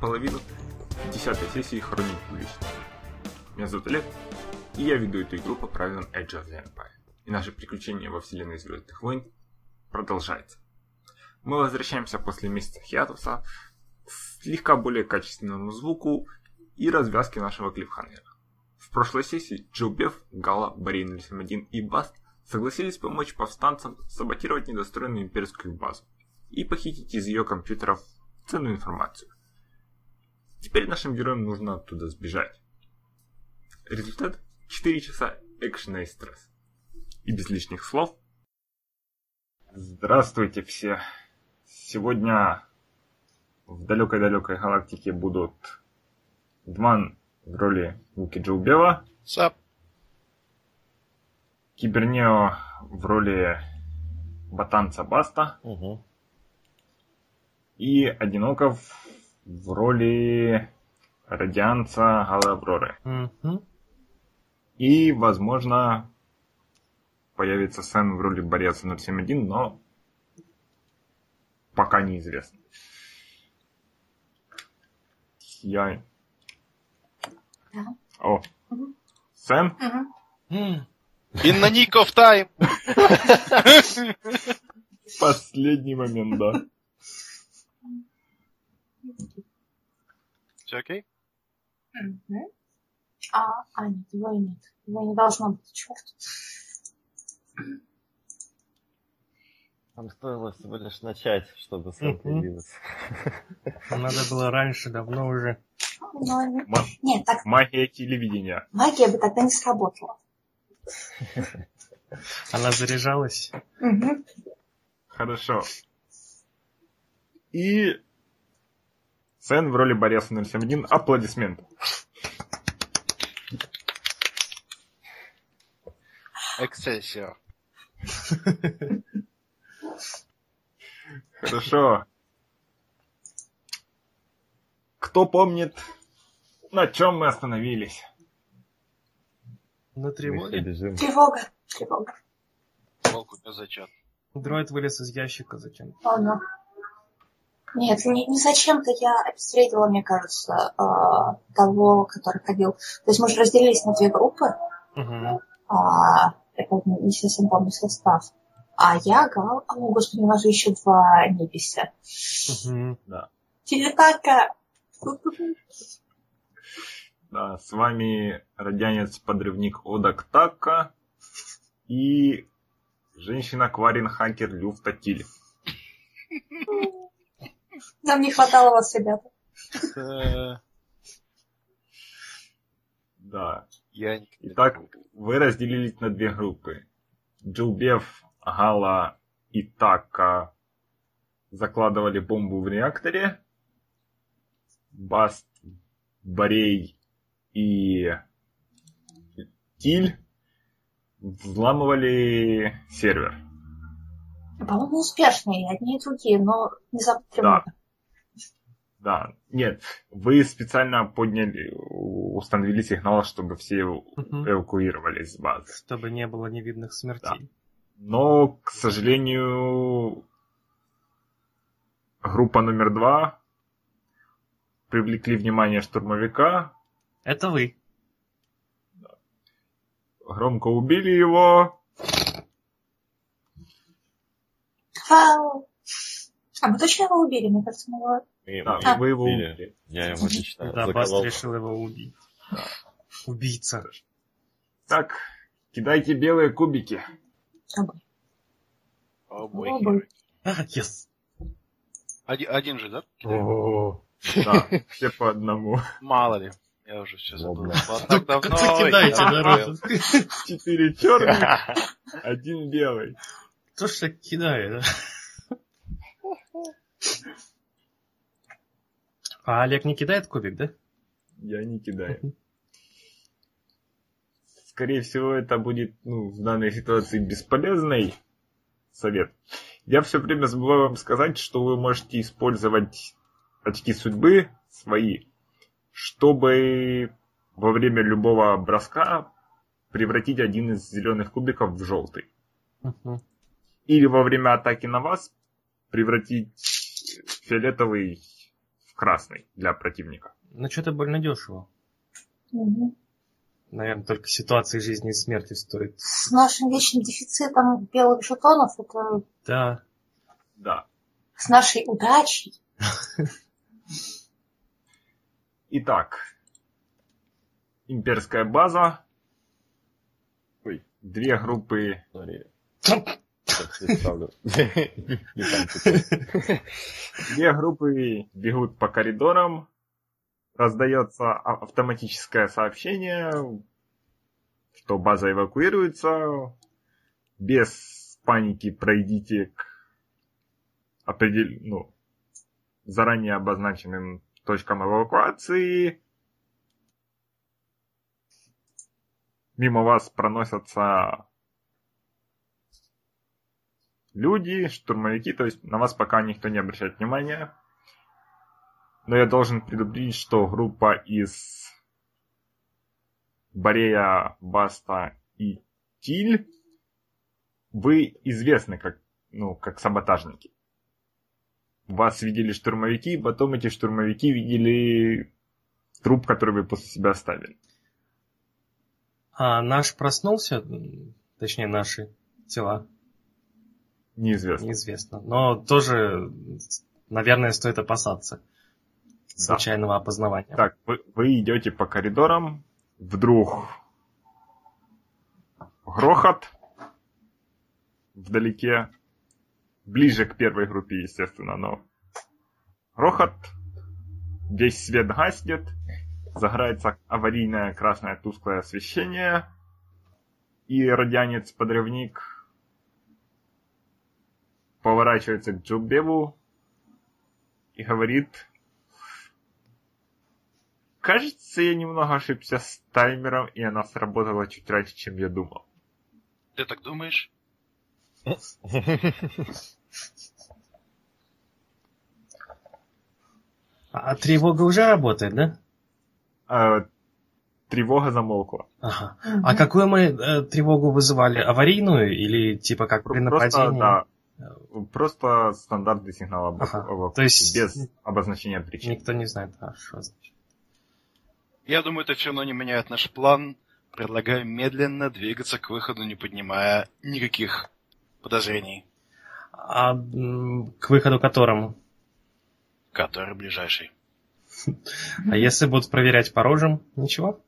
половину десятой сессии Хроник Будущего. Меня зовут Олег, и я веду эту игру по правилам Edge of the Empire. И наше приключение во вселенной Звездных войн продолжается. Мы возвращаемся после месяца хиатуса к слегка более качественному звуку и развязке нашего клиффхангера. В прошлой сессии Джо Беф, Гала, Борей 071 и Баст согласились помочь повстанцам саботировать недостроенную имперскую базу и похитить из ее компьютеров ценную информацию. Теперь нашим героям нужно оттуда сбежать. Результат 4 часа экшена и стресс. И без лишних слов. Здравствуйте все. Сегодня в далекой-далекой галактике будут Дман в роли Луки Джоубева. Сап. Кибернео в роли Батанца Баста. Угу. И Одиноков в роли Радианца Галы Авроры. Угу. И, возможно, появится Сэн в роли Борец 071, но пока неизвестно. Я... Да. О, Мгм. Сэн? Мгм. In the nick of time. Последний момент, да. Все окей? А, а, нет, его и нет. Его не должно быть, черт. Нам стоило всего лишь начать, чтобы сын Мгм. появился. Надо было раньше, давно уже. Но не- Ма- Нет, так магия телевидения. магия бы тогда не сработала. Она заряжалась. Мгм. Хорошо. И Сэн в роли Борец 071. Аплодисменты. Эксцессио. Хорошо. Кто помнит, на чем мы остановились? На тревоге. Тревога, тревога. Волку не зачет. Дроид вылез из ящика зачем? Ну. Нет, не, не зачем-то я обезвредила, мне кажется, э, того, который ходил. То есть мы же разделились на две группы. Угу. А, не совсем помню состав. А я, Гал, о, господи, у нас же еще два непися. Угу. Телетака! Да, с вами радианец-подрывник Одак Така и женщина-кварин-хакер Люфта Тиль. Нам не хватало вас, ребята. Да. Я Итак, вы разделились на две группы. Джилбев, Гала и Така закладывали бомбу в реакторе. Баст, Борей и Тиль взламывали сервер. По-моему, успешные, одни и другие, но внезапно тревога. Да, нет, вы специально подняли, установили сигнал, чтобы все Мгм. эвакуировались с базы. Чтобы не было невидных смертей. Но, к сожалению, группа номер два привлекли внимание штурмовика, Это вы. громко убили его. Вау! А мы точно его убили? Мне кажется, мы его... И Да, мы вы его убили. Я его лично Да, Баст заколол. решил его убить. Убийца. Так, кидайте белые кубики. Обои. О, бой. Обои. А, yes. Один, один же, да? О, да, все по одному. Мало ли. Я уже все забыл. Так давно. Кидайте, народ. Четыре черных, один белый. Кто ж так кидает, а? А Олег не кидает кубик, да? Я не кидаю. Скорее всего, это будет ну, в данной ситуации бесполезный совет. Я все время забываю вам сказать, что вы можете использовать очки судьбы свои, чтобы во время любого броска превратить один из зеленых кубиков в желтый. Мгм. Или во время атаки на вас превратить фиолетовый в красный для противника. Ну, что-то больно дешево. Мгм. Наверное, только ситуации жизни и смерти стоит. С нашим вечным дефицитом белых жетонов, это Да. Да. с нашей удачей. Итак, имперская база, Ой, две группы. Там тупо. Две группы бегут по коридорам, раздается а- автоматическое сообщение, что база эвакуируется. Без паники пройдите к определ... ну, заранее обозначенным точкам эвакуации. Мимо вас проносятся люди, штурмовики, то есть на вас пока никто не обращает внимания. Но я должен предупредить, что группа из Борея, Баста и Тиль, вы известны как, ну, как саботажники. Вас видели штурмовики, потом эти штурмовики видели труп, который вы после себя оставили. А наш проснулся, точнее наши тела, Неизвестно. неизвестно. Но тоже, наверное, стоит опасаться Да. случайного опознавания. Так, вы, вы идете по коридорам, вдруг грохот вдалеке, ближе к первой группе, естественно, но грохот, весь свет гаснет, загорается аварийное красное тусклое освещение, и радианец-подрывник поворачивается к Джубеву и говорит, Кажется, я немного ошибся с таймером, и она сработала чуть раньше, чем я думал. Ты так думаешь? А тревога уже работает, да? А, тревога замолкла. Ага. А какую мы э, тревогу вызывали? Аварийную или типа как при Про- Просто, нападении? да, просто стандартный сигнал об Ага. эвакуации, То есть- без обозначения причин. Никто не знает, а что значит. Я думаю, это все равно не меняет наш план. Предлагаю медленно двигаться к выходу, не поднимая никаких подозрений. А к выходу которому? Который ближайший. А если будут проверять по рожам, ничего?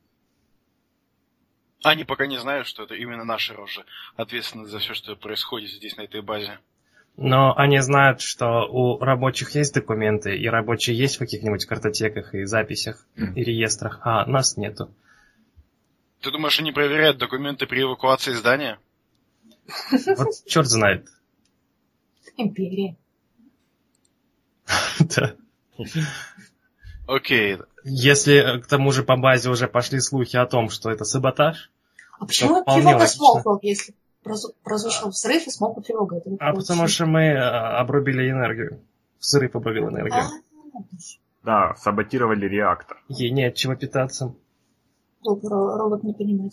Они пока не знают, что это именно наши рожи, ответственны за все, что происходит здесь, на этой базе. Но они знают, что у рабочих есть документы, и рабочие есть в каких-нибудь картотеках и записях, Мгм. и реестрах, а нас нету. Ты думаешь, они проверяют документы при эвакуации здания? Вот черт знает. Империя. Да. Окей. Если э, к тому же по базе уже пошли слухи о том, что это саботаж, А почему логично. смолкла, если прозвучал взрыв и смолкла тревога? Это а потому что мы э, обрубили энергию. Взрыв обрубил энергию. А, Да, саботировали реактор. Ей не от чего питаться. робот не понимает.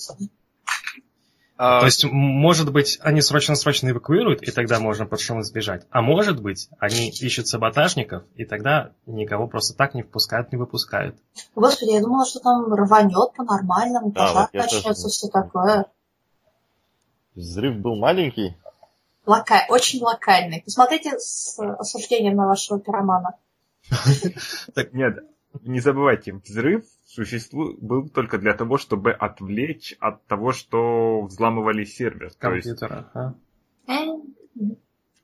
А, То есть, может быть, они срочно-срочно эвакуируют, и тогда можно под шум сбежать. А может быть, они ищут саботажников, и тогда никого просто так не впускают, не выпускают. Господи, я думала, что там рванет по-нормальному, Да, пожар вот я тоже начнется, все такое. Взрыв был маленький. Лока- Очень локальный. Посмотрите с осуждением на вашего пиромана. Нет, не забывайте, взрыв существу... был только для того, чтобы отвлечь от того, что взламывали сервер. То есть Компьютера. а?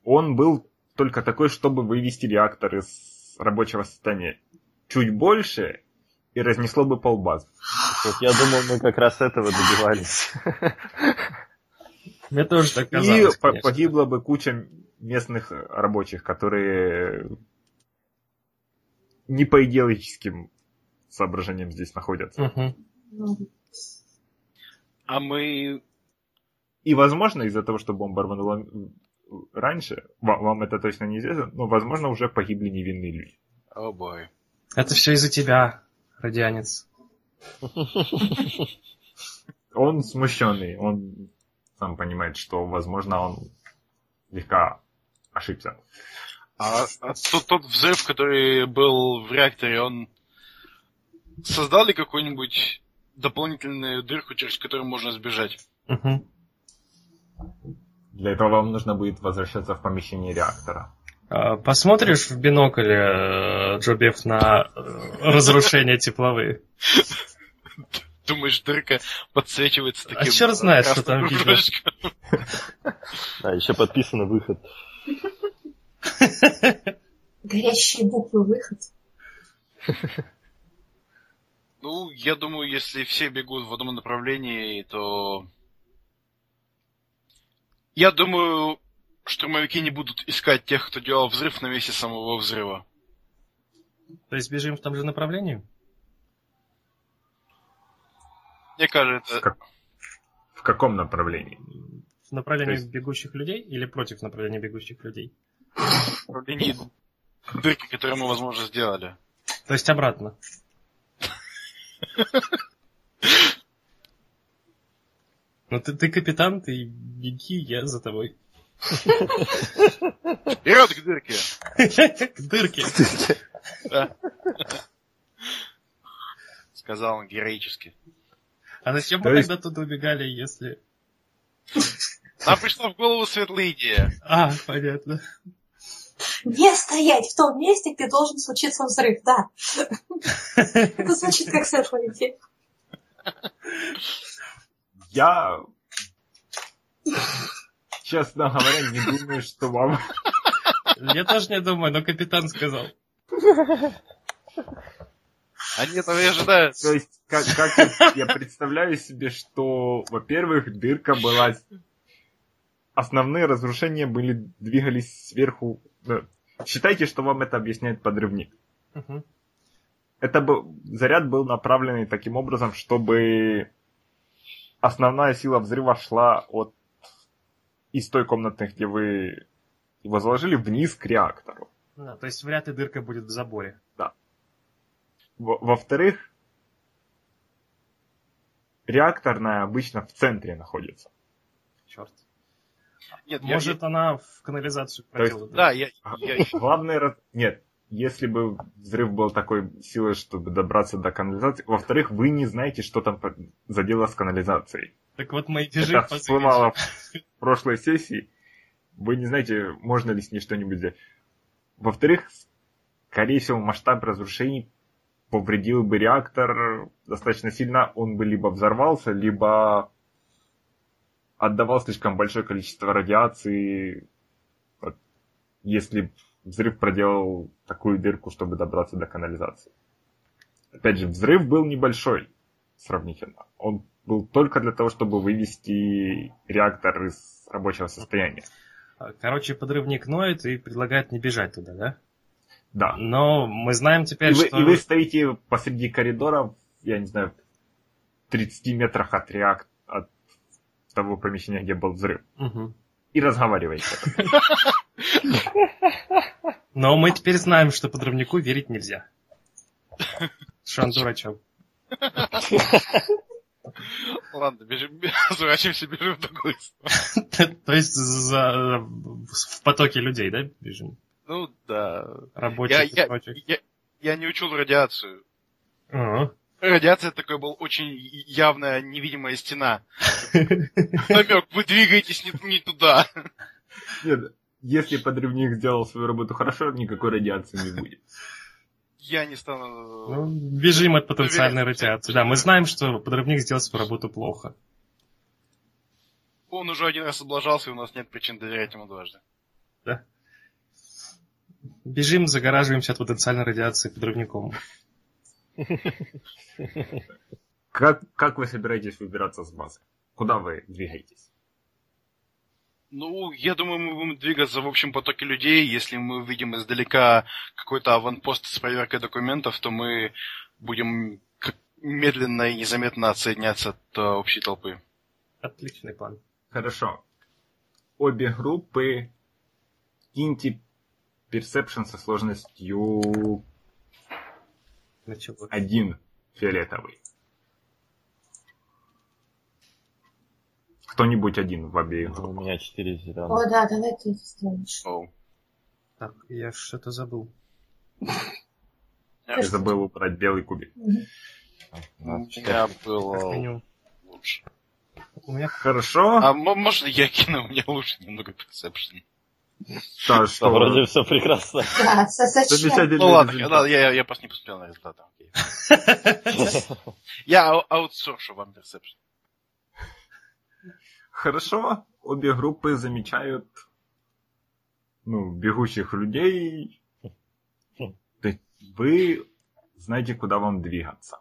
Он был только такой, чтобы вывести реактор из рабочего состояния. Чуть больше, и разнесло бы полбазы. Вот я думал, мы как раз этого добивались. Мне тоже так И казалось, по- конечно. погибла бы куча местных рабочих, которые не по идеологическим соображениям здесь находятся. Ну, а мы... И, возможно, из-за того, что бомба рванула раньше, ва- вам это точно неизвестно, но, возможно, уже погибли невинные люди. О бой. Это все из-за тебя, радианец. Он смущенный, он сам понимает, что, возможно, он слегка ошибся. А, а тот, тот взрыв, который был в реакторе, он создал ли какую-нибудь дополнительную дырку, через которую можно сбежать? Мгм. Для этого вам нужно будет возвращаться в помещение реактора. А, Посмотришь в бинокль, э, Джобев, на э, разрушения тепловые? Думаешь, дырка подсвечивается таким... А черт знает, что там красным видно. Да, еще подписано выход. Горящие буквы выход. Ну, я думаю, если все бегут в одном направлении, то... Я думаю, штурмовики не будут искать тех, кто делал взрыв на месте самого взрыва. То есть бежим в том же направлении? Мне кажется, Как- В каком направлении? В направлении есть- бегущих людей или против направления бегущих людей? в направлении дырки, которую мы, возможно, сделали. То есть обратно. Ну ты, ты капитан, ты беги, я за тобой. Вперед к дырке! К дырке. Сказал он героически. А зачем То мы есть- тогда туда убегали, если... Нам пришла в голову светлая идея. А, понятно. Не стоять в том месте, где должен случиться взрыв, да. Это звучит как светлая идея. Я, честно говоря, не думаю, что вам... Я тоже не думаю, но капитан сказал. Они этого и ожидают. То есть, как, как я, представляю себе, что, во-первых, дырка была... Основные разрушения были, двигались сверху... э, Считайте, что вам это объясняет подрывник. Это был, заряд был направленный таким образом, чтобы основная сила взрыва шла от из той комнаты, где вы его заложили, вниз к реактору. Да, то есть вряд ли дырка будет в заборе. Во- Во-вторых, реакторная обычно в центре находится. Черт. Нет, я- Может, она в канализацию пробила? Да, я, я, Главное, нет, если бы взрыв был такой силой, чтобы добраться до канализации. Во-вторых, вы не знаете, что там за дело с канализацией. Так вот мы и бежим Это всплывало в прошлой сессии. Вы не знаете, можно ли с ней что-нибудь сделать. Во-вторых, скорее всего, масштаб разрушений повредил бы реактор достаточно сильно. Он бы либо взорвался, либо отдавал слишком большое количество радиации, вот, если взрыв проделал такую дырку, чтобы добраться до канализации. Опять же, взрыв был небольшой сравнительно. Он был только для того, чтобы вывести реактор из рабочего состояния. Короче, подрывник ноет и предлагает не бежать туда, да? Да. Но мы знаем И теперь, вы, что... и вы стоите посреди коридора, я не знаю, в 30 метрах от реакт от того помещения, где был взрыв. Мгм. И разговариваете. Но мы теперь знаем, что подрывнику верить нельзя. Что он дурачок. ладно, бежим, разворачиваемся, бежим в другую сторону. То есть в потоке людей, да, бежим? Ну, да. Я, Рабочих и я, прочих. я, я не учил радиацию. Ага. Радиация такой был очень явная невидимая стена. Намек, вы двигаетесь не, не туда. Нет, если подрывник сделал свою работу хорошо, никакой радиации не будет. Я не стану... Ну, бежим от потенциальной радиации. Да, мы знаем, что подрывник сделал свою работу плохо. Он уже один раз облажался, и у нас нет причин доверять ему дважды. Бежим, загораживаемся от потенциальной радиации подрывником. Как, как вы собираетесь выбираться с базы? Куда вы двигаетесь? Ну, я думаю, мы будем двигаться в общем потоке людей. Если мы увидим издалека какой-то аванпост с проверкой документов, то мы будем медленно и незаметно отсоединяться от э, общей толпы. Отличный план. Хорошо. Обе группы киньте персепшн со сложностью Начало. один фиолетовый. Кто-нибудь один в обеих У группах. меня четыре зеленых. О, да, давай ты сделаешь. Оу. Так, я что-то забыл. Я забыл убрать белый кубик. У было меню. лучше. У меня Хорошо. А можно я кину? У меня лучше немного персепшн. Да, что? Вроде все прекрасно. Да, Ну ладно, я, я просто не посмотрел на результаты. окей. Я ау- аутсоршу вам персепшн. Хорошо. Обе группы замечают ну, бегущих людей. То есть вы знаете, куда вам двигаться.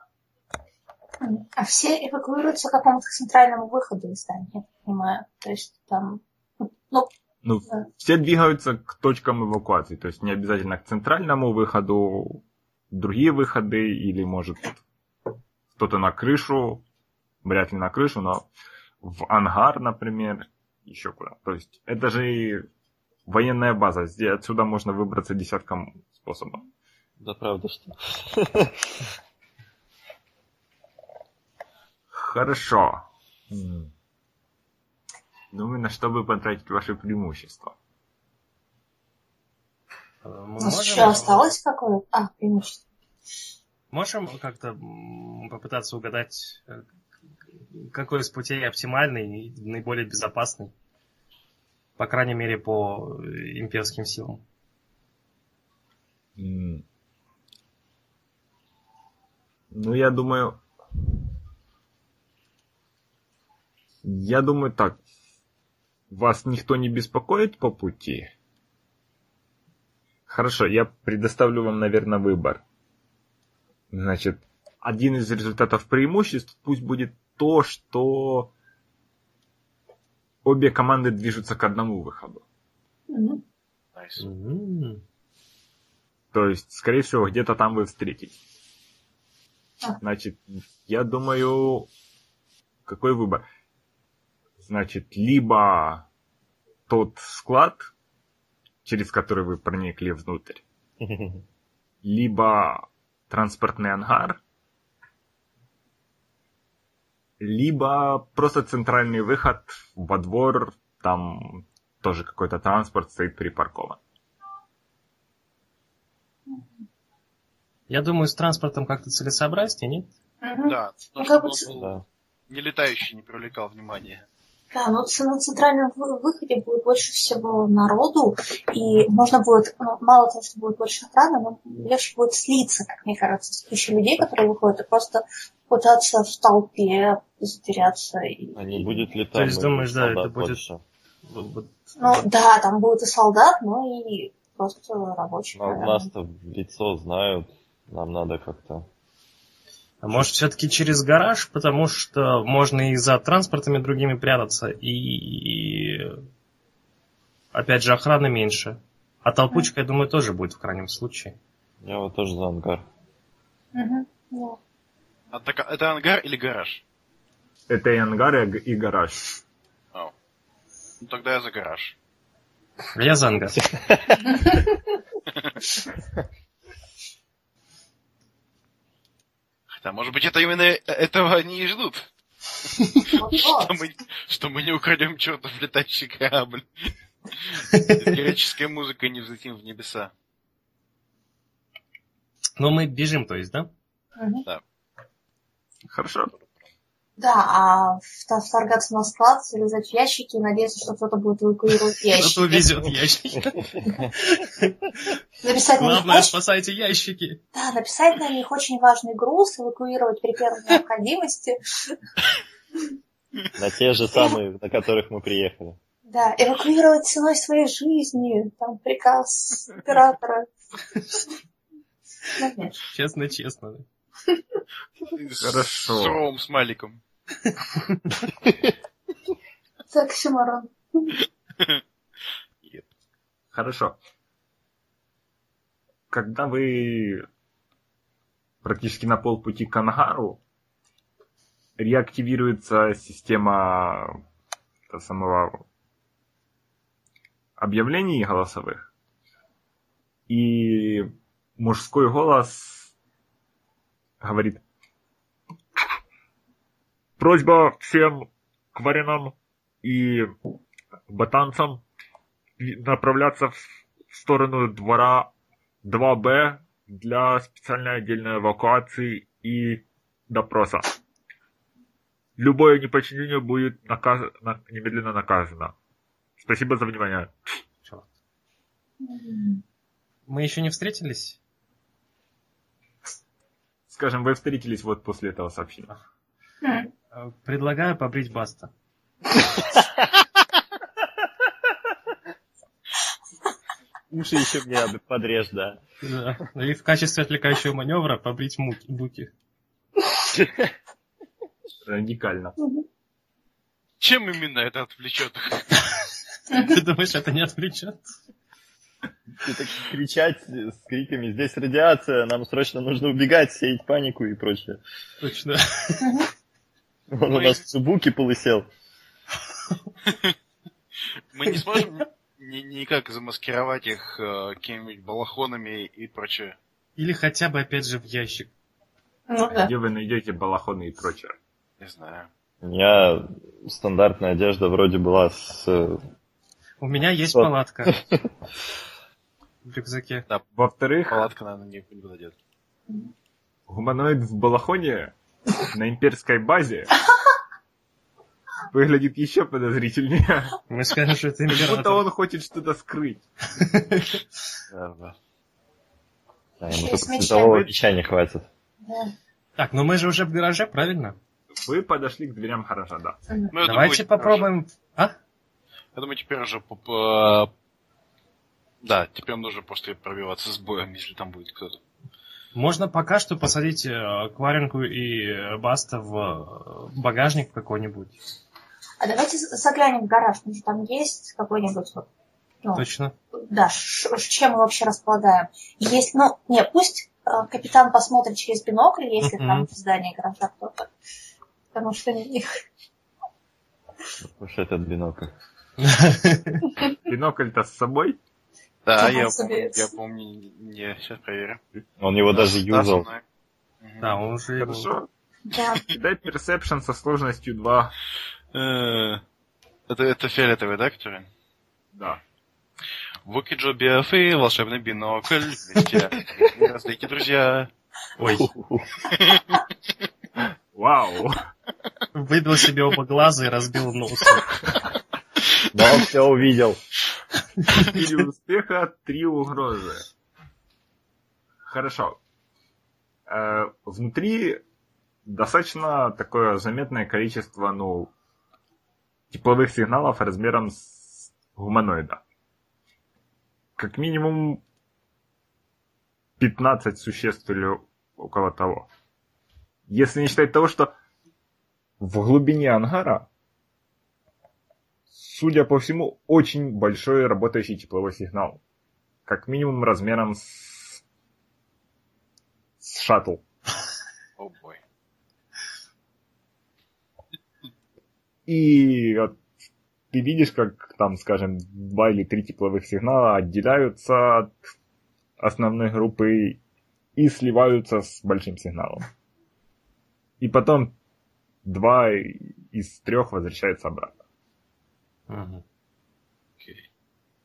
А все эвакуируются к какому-то центральному выходу из здания, я так понимаю. То есть там... Ну, Ну, Да. все двигаются к точкам эвакуации, то есть не обязательно к центральному выходу, другие выходы, или может кто-то на крышу, вряд ли на крышу, но в ангар, например, еще куда. То есть это же и военная база, здесь отсюда можно выбраться десятком способов. Да правда, что. Хорошо. Думаю, на что бы потратить ваши преимущества. э, у мы нас можем- еще осталось какое-то... А, преимущество. Можем как-то попытаться угадать, э, какой из путей оптимальный и наиболее безопасный? По крайней мере, по э, имперским силам. М. Ну, я думаю... Я думаю так. Вас никто не беспокоит по пути? Хорошо, я предоставлю вам, наверное, выбор. Значит, один из результатов преимуществ пусть будет то, что обе команды движутся к одному выходу. Мгм. Nice. М. То есть, скорее всего, где-то там вы встретитесь. А. Значит, я думаю, какой выбор? Значит, либо тот склад, через который вы проникли внутрь, либо транспортный ангар, либо просто центральный выход во двор, там тоже какой-то транспорт стоит припаркован. Я думаю, с транспортом как-то целесообразнее, нет? Да, Ну, потому как бы что он был Да. не летающий, не привлекал внимания. Да, но ц- на центральном вы- выходе будет больше всего народу, и можно будет, ну, мало того, что будет больше охраны, но легче будет слиться, как мне кажется, с кучей людей, которые выходят, и просто пытаться в толпе затеряться. И... А не будет ли То там есть и думаешь, да, это будет- больше? Вот- Ну, да, там будет и солдат, но и просто рабочих. Ну, наверное. Нас-то в лицо знают, нам надо как-то... А может, все-таки через гараж, потому что можно и за транспортами другими прятаться, и, и, опять же охраны меньше. А толпучка, я думаю, тоже будет в крайнем случае. Я вот тоже за ангар. Да. А так, это ангар или гараж? Это и ангар, и гараж. Ау. Ну тогда я за гараж. Я за ангар. Хотя, может быть, это именно э- этого они и ждут. Что мы, что мы не украдем чертов летающий корабль. С Греческой музыкой не взлетим в небеса. Но мы бежим, то есть, да? Мгм. Хорошо. Да, а вта- вторгаться на склад, залезать в ящики и надеяться, что кто-то будет эвакуировать Кто-то ящики. везет ящики. Написать на них Главное, спасайте ящики. да, написать на них очень важный груз, эвакуировать при первой необходимости. На те же самые, на которых мы приехали. Да, эвакуировать ценой своей жизни. Там приказ оператора. Ну, нет. Честно-честно. С Хорошо. суровым смайликом. Так, Симарон. Хорошо. Когда вы практически на полпути к ангару, реактивируется система самого объявлений голосовых, и мужской голос говорит Просьба всем кваринам и ботанцам направляться в сторону двора 2Б для специальной отдельной эвакуации и допроса. Любое неподчинение будет наказ- на- немедленно наказано. Спасибо за внимание. Черт. Мы еще не встретились? Скажем, вы встретились вот после этого сообщения. М. Предлагаю побрить Баста. Уши еще мне об- подрежь, да. Да. И в качестве отвлекающего маневра побрить муки, буки. Радикально. Чем именно это отвлечет? Ты думаешь, это не отвлечет? И так кричать с криками «Здесь радиация, нам срочно нужно убегать, сеять панику» и прочее. Точно. Он у нас в Цубуке полысел. Мы не сможем ни- никак замаскировать их э, какими-нибудь балахонами и прочее. Или хотя бы опять же в ящик. Ну да. Где вы найдете балахоны и прочее? Не знаю. У меня стандартная одежда вроде была с... э, У меня есть Что? палатка. В рюкзаке. Во-вторых, Палатка, наверное, не подойдет. гуманоид в балахоне на имперской базе выглядит еще подозрительнее. Мы скажем, что это Как будто император. он хочет что-то скрыть. Да, ему только светового меча не хватит. Да. Так, ну мы же уже в гараже, правильно? Вы подошли к дверям гаража, да. Ну, Давайте попробуем... А? Я думаю, теперь уже... э, Да, теперь нужно просто пробиваться с боем, если там будет кто-то. Можно пока что посадить э, Кваринку и э, Баста в э, багажник какой-нибудь. А давайте заглянем в гараж. Может, там есть какой-нибудь вот, ну, Точно. да, ш- чем мы вообще располагаем. Есть, ну, не, пусть э, капитан посмотрит через бинокль, если там в здании гаража кто-то. Потому что их Уж этот бинокль. Бинокль-то с собой. Да, я, помню, я помню, не, сейчас проверю. Он его даже Да, со юзал. Мгм. Да, он уже... его- Хорошо. Да. Дай персепшн со сложностью 2. Э, Это, это фиолетовый, да, который? Да. Вуки Джо Биафы, волшебный бинокль, вместе разлики, друзья. Ой, Вау. выбил себе оба глаза и разбил нос. Да, он все увидел. Четыре успеха, три угрозы. Хорошо. Э, внутри достаточно такое заметное количество, ну, тепловых сигналов размером с гуманоида. Как минимум 15 существ или около того. Если не считать того, что в глубине ангара судя по всему, очень большой работающий тепловой сигнал. Как минимум размером с, с шаттл. О бой. И вот ты видишь, как там, скажем, два или три тепловых сигнала отделяются от основной группы и сливаются с большим сигналом. И потом два из трех возвращаются обратно. Мгм. Окей.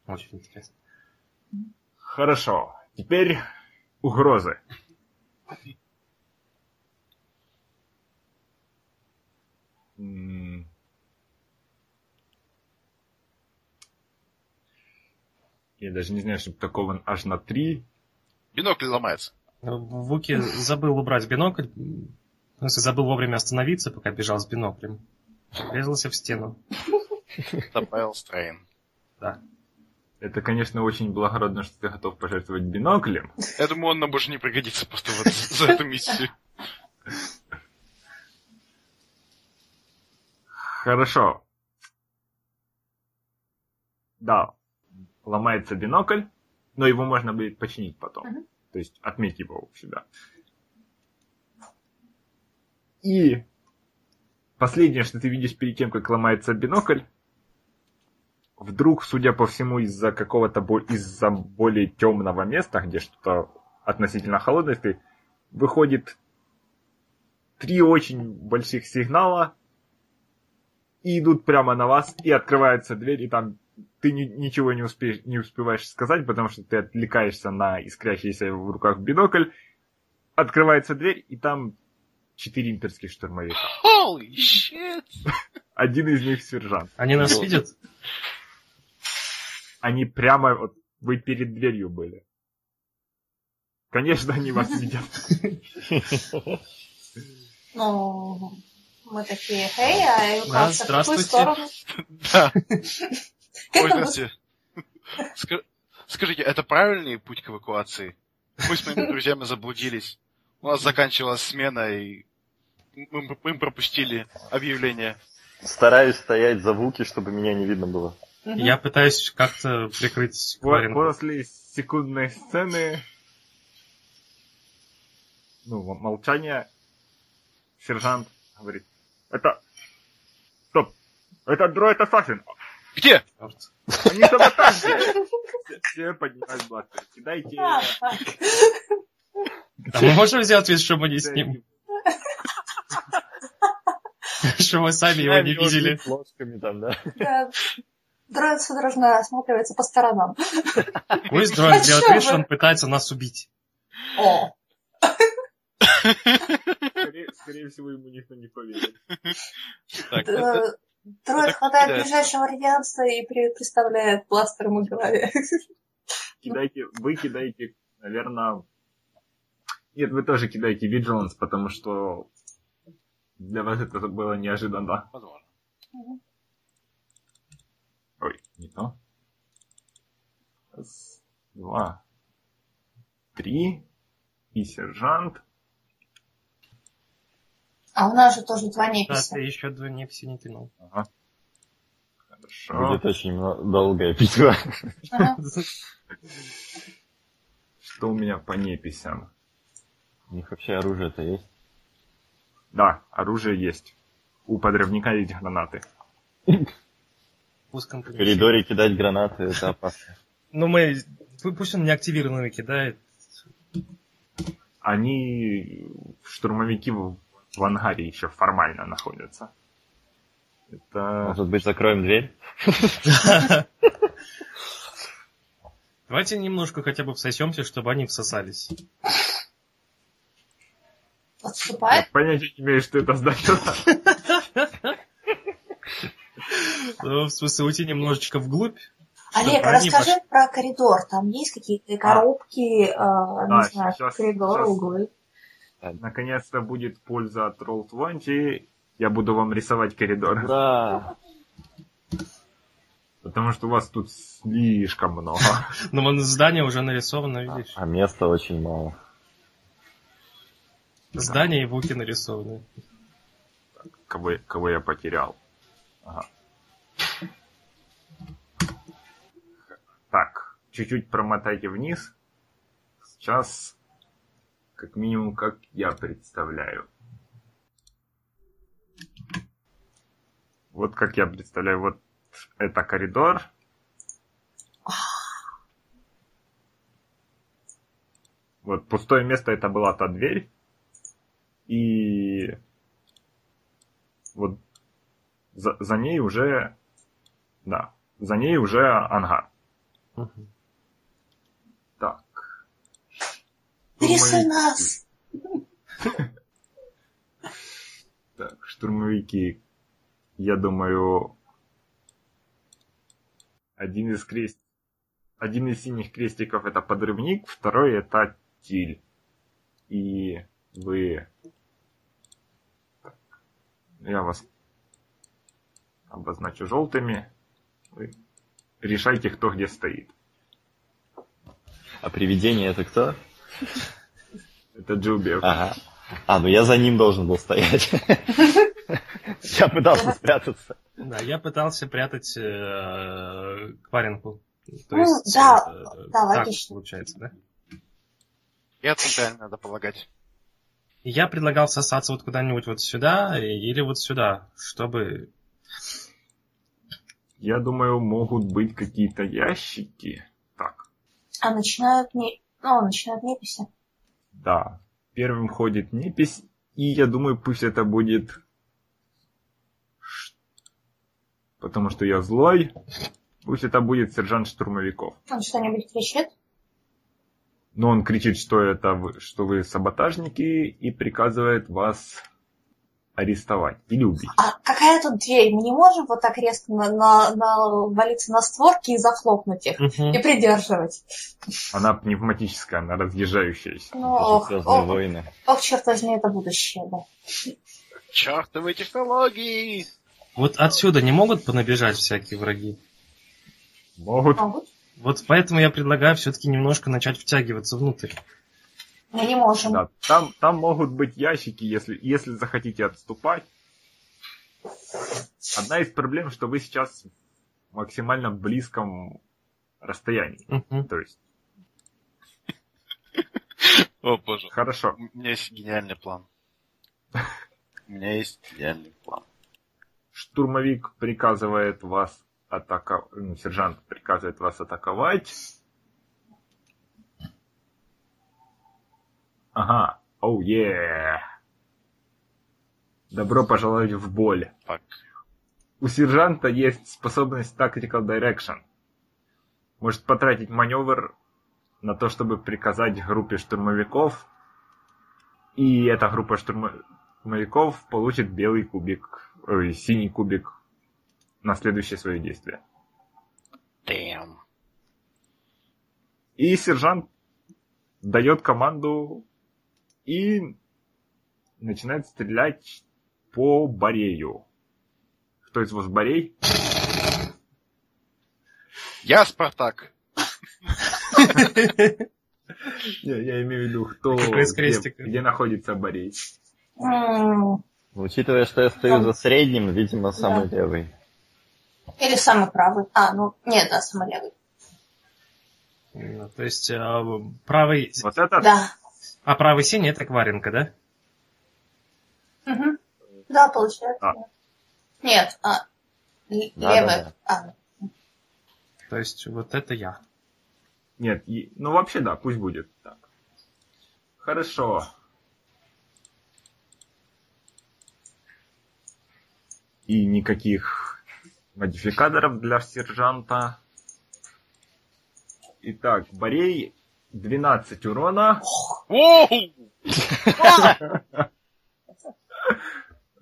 Очень интересно. Хорошо. Теперь угрозы. Я даже не знаю, что упакован аж на три. Бинокль ломается. Вуки забыл убрать бинокль. В смысле, забыл вовремя остановиться, пока бежал с биноклем. Врезался в стену. Добавил стрейн. Да. Это, конечно, очень благородно, что ты готов пожертвовать биноклем. Я думаю, он нам больше не пригодится просто вот за эту миссию. Хорошо. Да, ломается бинокль, но его можно будет починить потом. Мгм. То есть отметь его у себя. И последнее, что ты видишь перед тем, как ломается бинокль, вдруг, судя по всему, из-за какого-то бо- из-за более темного места, где что-то относительно холодное стоит, выходит три очень больших сигнала и идут прямо на вас, и открывается дверь, и там ты ни- ничего не, успеешь, не успеваешь сказать, потому что ты отвлекаешься на искрящийся в руках бинокль. Открывается дверь, и там четыре имперских штурмовика. Holy shit! Один из них сержант. Они нас Вот. видят? Они прямо, вот, вы перед дверью были. Конечно, они вас видят. Ну, мы такие, эй, а эвакуация в какую здравствуйте. сторону? Да. Скажите, это правильный путь к эвакуации? Мы с моими друзьями заблудились. У нас заканчивалась смена, и мы, мы пропустили объявление. Стараюсь стоять за вуки, чтобы меня не видно было. Мгм. Я пытаюсь как-то прикрыть Кваринку. После секундной сцены, ну, м- молчания, сержант говорит, это... Стоп! Это дроид Ассасин! Где? Они саботажники! Все- Все поднимают бластер. Кидайте... А, так. А мы можем сделать вид, что мы не с ним? Что мы сами его не видели? Ложками там, да. Дроид судорожно осматривается по сторонам. Пусть дроид сделает чё вид, что он пытается нас убить. О, Скорее, всего, ему никто не поверит. Дроид хватает ближайшего радианца и представляет бластер ему в голове. Кидайте, вы кидаете, наверное... Нет, вы тоже кидаете Vigilance, потому что для вас это было неожиданно. возможно. Ой, не то. Раз, два, три. И сержант. А у нас же тоже два Да, неписи. ты еще два не все не кинул. Ага. Хорошо. Будет очень долгая битва. Что у меня по неписям? У них вообще оружие-то есть. Да, оружие есть. У подрывника есть гранаты. В узком В помещении. коридоре кидать гранаты, это опасно. Ну, мы... пу- Пусть он неактивированный кидает. Они, штурмовики в, в ангаре еще формально находятся. Это... Может быть, закроем дверь? Давайте немножко хотя бы всосемся, чтобы они всосались. Я Отступает. понятия не имею, что это здание. Ну, в смысле, уйти немножечко вглубь. Олег, расскажи про коридор. Там есть какие-то коробки, э, Да, не знаю, сейчас- коридоры, сейчас. углы. Наконец-то будет польза от Roll20. Я буду вам рисовать коридор. Да. Потому что у вас тут слишком много. Ну, вон здание уже нарисовано, видишь? А места очень мало. Здание и буки нарисованы. Кого, кого я потерял. Ага. Так, чуть-чуть промотайте вниз. Сейчас, как минимум, как я представляю. Вот как я представляю, вот это коридор. Вот пустое место это была та дверь. И вот за, за ней уже, да, за ней уже ангар. Мгм. Так. Нарисуй Штурмовики. нас! Так, штурмовики. Я думаю, один из крест... Один из синих крестиков это подрывник, второй это тиль. И вы... Я вас обозначу желтыми. Вы решайте, кто где стоит. А привидение это кто? Это Джубиев. Ага. А, ну я за ним должен был стоять. Я пытался спрятаться. Да, я пытался прятать э, Кваринку. То Ну, есть, да, э, да, логично. получается, да? И центрально надо полагать. Я предлагал сосаться вот куда-нибудь вот сюда или вот сюда, чтобы... Я думаю, могут быть какие-то ящики. Так, А начинают не... Ну, начинают неписи. Да. Первым ходит непись, и я думаю, пусть это будет... Потому что я злой. Пусть это будет сержант штурмовиков. Он что-нибудь кричит? Но он кричит, что это вы, что вы саботажники и приказывает вас арестовать или убить. А какая тут дверь? Мы не можем вот так резко на, на, навалиться на створки и захлопнуть их. Мгм. И придерживать. Она пневматическая, она разъезжающаяся. Ну, ох, «Звездные ох, войны». ох, черт возьми, это будущее, да. Чертовы технологии! Вот отсюда не могут понабежать всякие враги? Могут. Могут? Вот поэтому я предлагаю все-таки немножко начать втягиваться внутрь. Мы не можем. Да, там, там могут быть ящики, если, если захотите отступать. Одна из проблем, что вы сейчас в максимально близком расстоянии. Мгм. То есть, О боже. хорошо. У меня есть гениальный план. У меня есть гениальный план. Штурмовик приказывает вас атаковать, ну, сержант приказывает вас атаковать. Ага, оу, е. Добро пожаловать в боль. Фак. У сержанта есть способность Tactical Direction. Может потратить маневр на то, чтобы приказать группе штурмовиков. И эта группа штурмовиков получит белый кубик, ой, синий кубик на следующее свое действие. Damn. И сержант дает команду и начинает стрелять по Борею. Кто из вас Борей? Я Спартак. Я, имею в виду, кто, где, находится Борей. Учитывая, что я стою за средним, видимо, самый левый. Или самый правый. А, ну, нет, да, самый левый. Ну, То есть а, правый... Вот это Да. А правый синий это Кваренко, да? Мгм. Да, получается. А. Нет, а, л- Да, левый. да, А, То есть вот это я. Нет, и- ну вообще да, пусть будет так. Хорошо. И никаких модификаторов для сержанта. Итак, Борей 12 урона.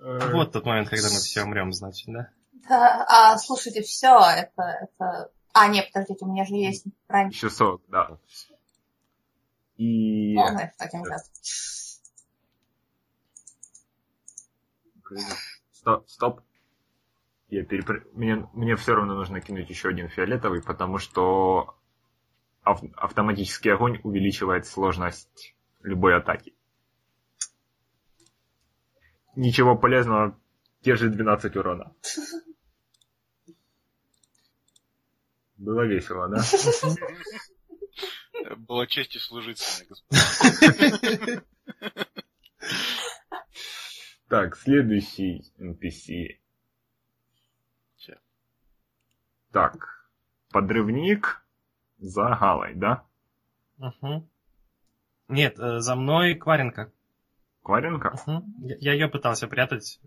Вот тот момент, когда мы все умрем, значит, да? да, а, слушайте, все, это, это... А, нет, подождите, у меня же есть раньше. Еще 40, да. И... Ну, знаешь. Стоп, стоп. Я перепр... мне, мне все равно нужно кинуть еще один фиолетовый, потому что ав- автоматический огонь увеличивает сложность любой атаки. Ничего полезного, те же 12 урона. Было весело, да? Была честь и служить с господа. Так, следующий NPC. Так, подрывник за Галой, да? Мгм. Нет, э, за мной Кваренко. Кваренко? Мгм. Я, я ее пытался прятать,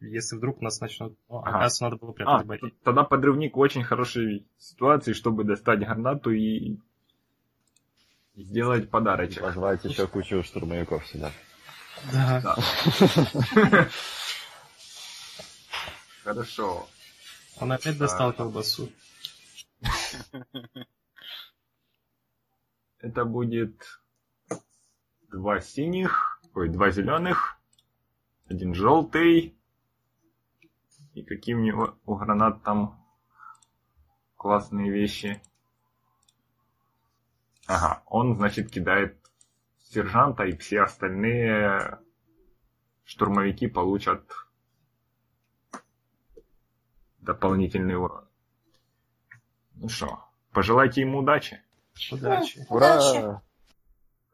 если вдруг нас начнут... О, Ага. оказывается, надо было А, прятать Борей. т- тогда подрывник в очень хорошей ситуации, чтобы достать гранату и сделать подарочек. Позвать еще кучу штурмовиков сюда. Да. Да. Хорошо. Он опять достал колбасу. Это будет два синих, ой, два зеленых, один желтый. И какие у него у гранат там классные вещи. Ага, он, значит, кидает сержанта, и все остальные штурмовики получат дополнительный урон. Ну что, пожелайте ему удачи. Удачи. Ура!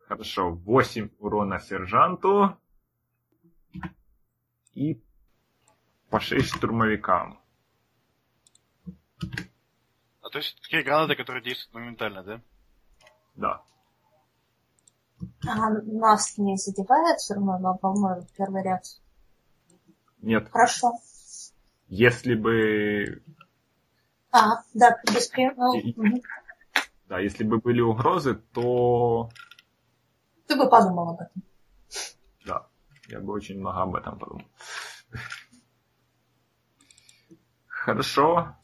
Хорошо, 8 урона сержанту. И по 6 штурмовикам. А то есть такие гранаты, которые действуют моментально, да? Да. А, нас не задевает все равно на волной в первый ряд. Нет, Хорошо. если бы А, да, без ну. Да, если бы были угрозы, то Ты бы подумал об этом. да, я бы очень много об этом подумал. Хорошо.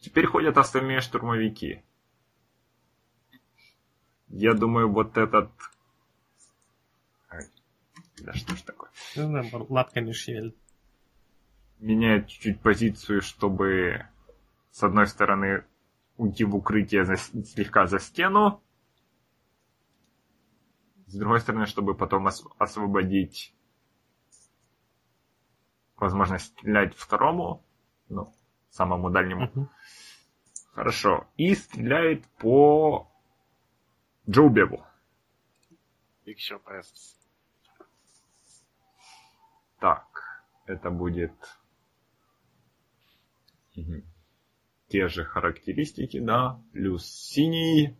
Теперь ходят остальные штурмовики. Я думаю, вот этот... Ай, Да что ж такое? Не знаю, лапками шевелит. меняет чуть-чуть позицию, чтобы с одной стороны уйти в укрытие за, слегка за стену, с другой стороны, чтобы потом ос- освободить возможность стрелять второму, ну, самому дальнему. Хорошо. И стреляет по surprise. Так, это будет Мгм. Те же характеристики, да, плюс синий,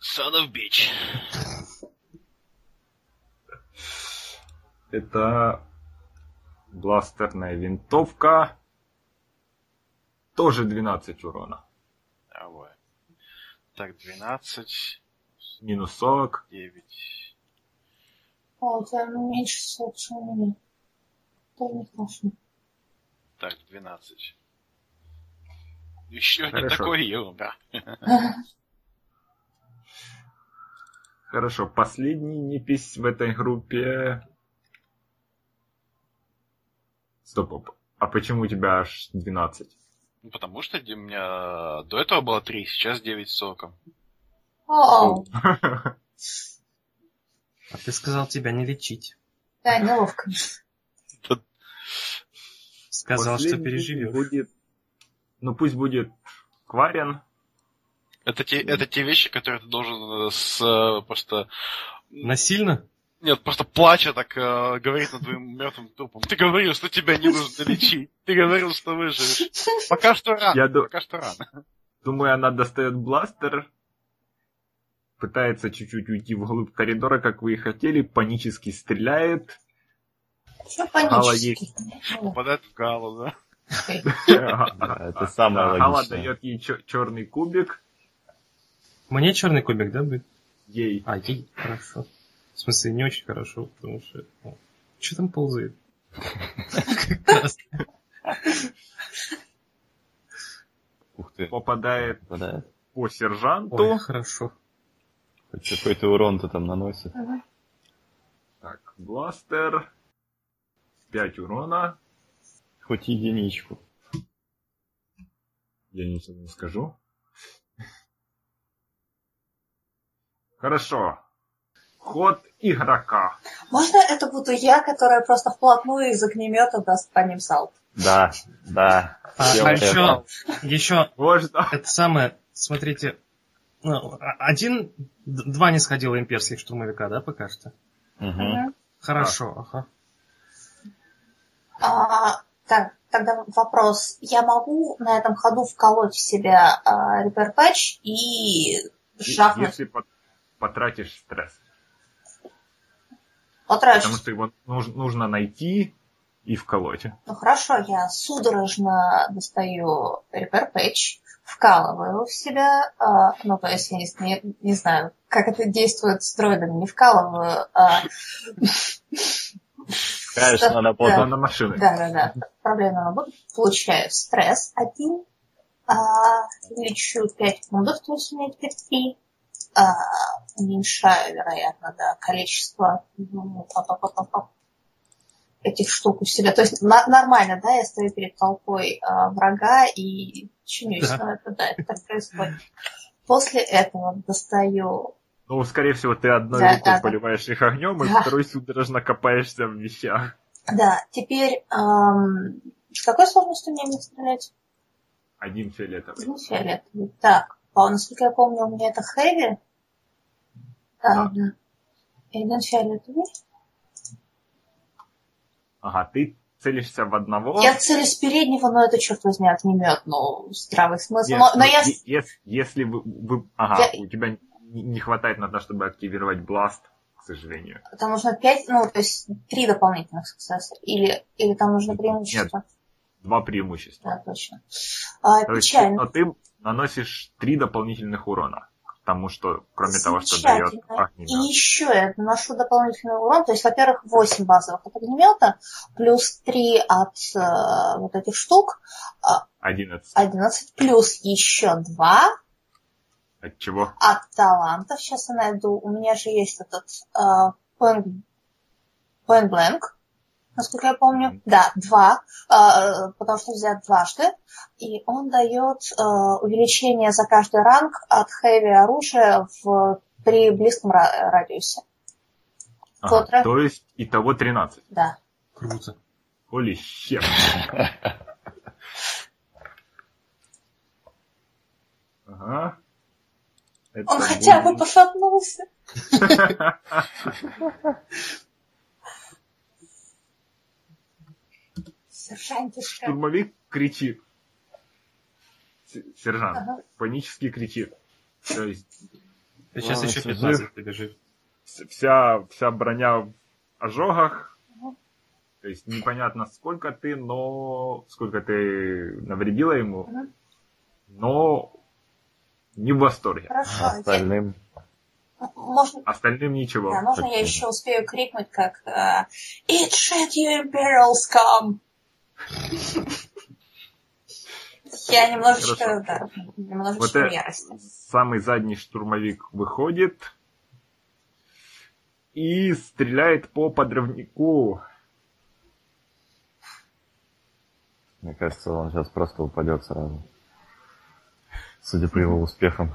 Son of bitch. это бластерная винтовка, тоже 12 урона, Давай. Так, 12, минус 40, 9. О, тебя меньше сот, чем у меня. Тоже не хорошо. Так, 12. Еще не Хорошо. такой ерунда. Хорошо, последний непись в этой группе. Стоп, оп. а почему у тебя аж 12? Ну, потому что у меня до этого было 3, сейчас 9 соком. О, А ты сказал тебя не лечить. да, неловко. Сказал, что переживешь. Будет... Ну пусть будет Кварен. Это те, это те вещи, которые ты должен э, с э, просто... Насильно? Нет, просто плача так э, говорить над твоим мертвым трупом. Ты говорил, что тебя не нужно лечить. Ты говорил, что выживешь. Пока что рано. Я ду- Пока что рано. Думаю, она достает бластер, пытается чуть-чуть уйти вглубь коридора, как вы и хотели, панически стреляет. Все панически. Ну, Попадает в галу, да? это самое логичное. дает ей черный кубик, Мне черный кубик, да, будет? ей. А, ей хорошо. В смысле, не очень хорошо, потому что... Что там ползает? Как раз. Ух ты, попадает попадает. по сержанту. Хорошо. Хоть какой-то урон-то там наносит. Так, бластер. 5 урона. Хоть единичку. Я ничего не скажу. Хорошо. Ход игрока. Можно это буду я, которая просто вплотную из огнемета даст по ним салт? Да, да. А, а еще, еще Можно. это самое, смотрите, ну, а- один, два не сходило имперских штурмовика, да, пока что? Мгм. Хорошо, ага. А, так, тогда вопрос. Я могу на этом ходу вколоть в себя а, патч и жахнуть, Если пот- потратишь стресс. потрачу? Потому что его нуж- нужно найти и вколоть. Ну хорошо, я судорожно достаю репер патч, вкалываю в себя, а, ну то есть я не, не- не знаю, как это действует с дроидами, не вкалываю, а, Конечно, на Да. потом. Но на машины. Да-да-да, проблема буду. Получаю стресс один, а, лечу 5 пунктов, то есть у меня теперь 3. А, уменьшаю, вероятно, да, количество ну, этих штук у себя. То есть на- нормально, да, я стою перед толпой а, врага и чинюсь Да. на это, да, это так происходит. После этого достаю Ну, скорее всего, ты одной Да, рукой да, да. поливаешь их огнем, и Да. второй судорожно копаешься в вещах. Да, теперь ам, с какой сложностью мне не стрелять? Один фиолетовый. Ну, фиолетовый. Так, а, насколько я помню, у меня это хэви. Да, да. И один фиолетовый. Ага, ты целишься в одного. Я целюсь с переднего, но это, черт возьми, огнемет, ну, здравый смысл. Нет, но, но я... е- ес- если вы, вы- ага, Я- у тебя не- хватает на то, чтобы активировать бласт, сожалению. Там нужно 5, ну, то есть 3 дополнительных сукцесса. Или, или там нужно преимущество. Два преимущества. Да, точно. А, То есть, печально. но ты наносишь три дополнительных урона. Потому что, кроме того, что дает Замечательно. И огнемет. еще я наношу дополнительный урон, то есть, во-первых, 8 базовых от огнемета, плюс 3 от э, вот этих штук, 11. 11, плюс еще 2 От чего? от талантов. Сейчас я найду. У меня же есть этот э, point, point blank, насколько я помню. Мгм. Да, 2, э, потому что взят дважды. И он дает э, увеличение за каждый ранг от heavy оружия в, при близком ра- радиусе. Ага, Котра. то есть итого 13. Да. Круто. Holy shit. Ага. Это Он хотя бы пошатнулся. Сержантишка. Штурмовик кричит. Сержант Ага. панически кричит. То есть Сейчас еще жив. 15 прибежит. с- вся, вся броня в ожогах. То есть непонятно сколько ты, но сколько ты навредила ему, но не в восторге. Хорошо. Остальным. Я- Можно, Остальным ничего. да, можно я еще успею крикнуть, как э, Eat shit, you imperial scum! Я немножечко, да, Вот немножечко в ярости. самый задний штурмовик выходит и стреляет по подрывнику. Мне кажется, он сейчас просто упадет сразу. Судя по его успехам.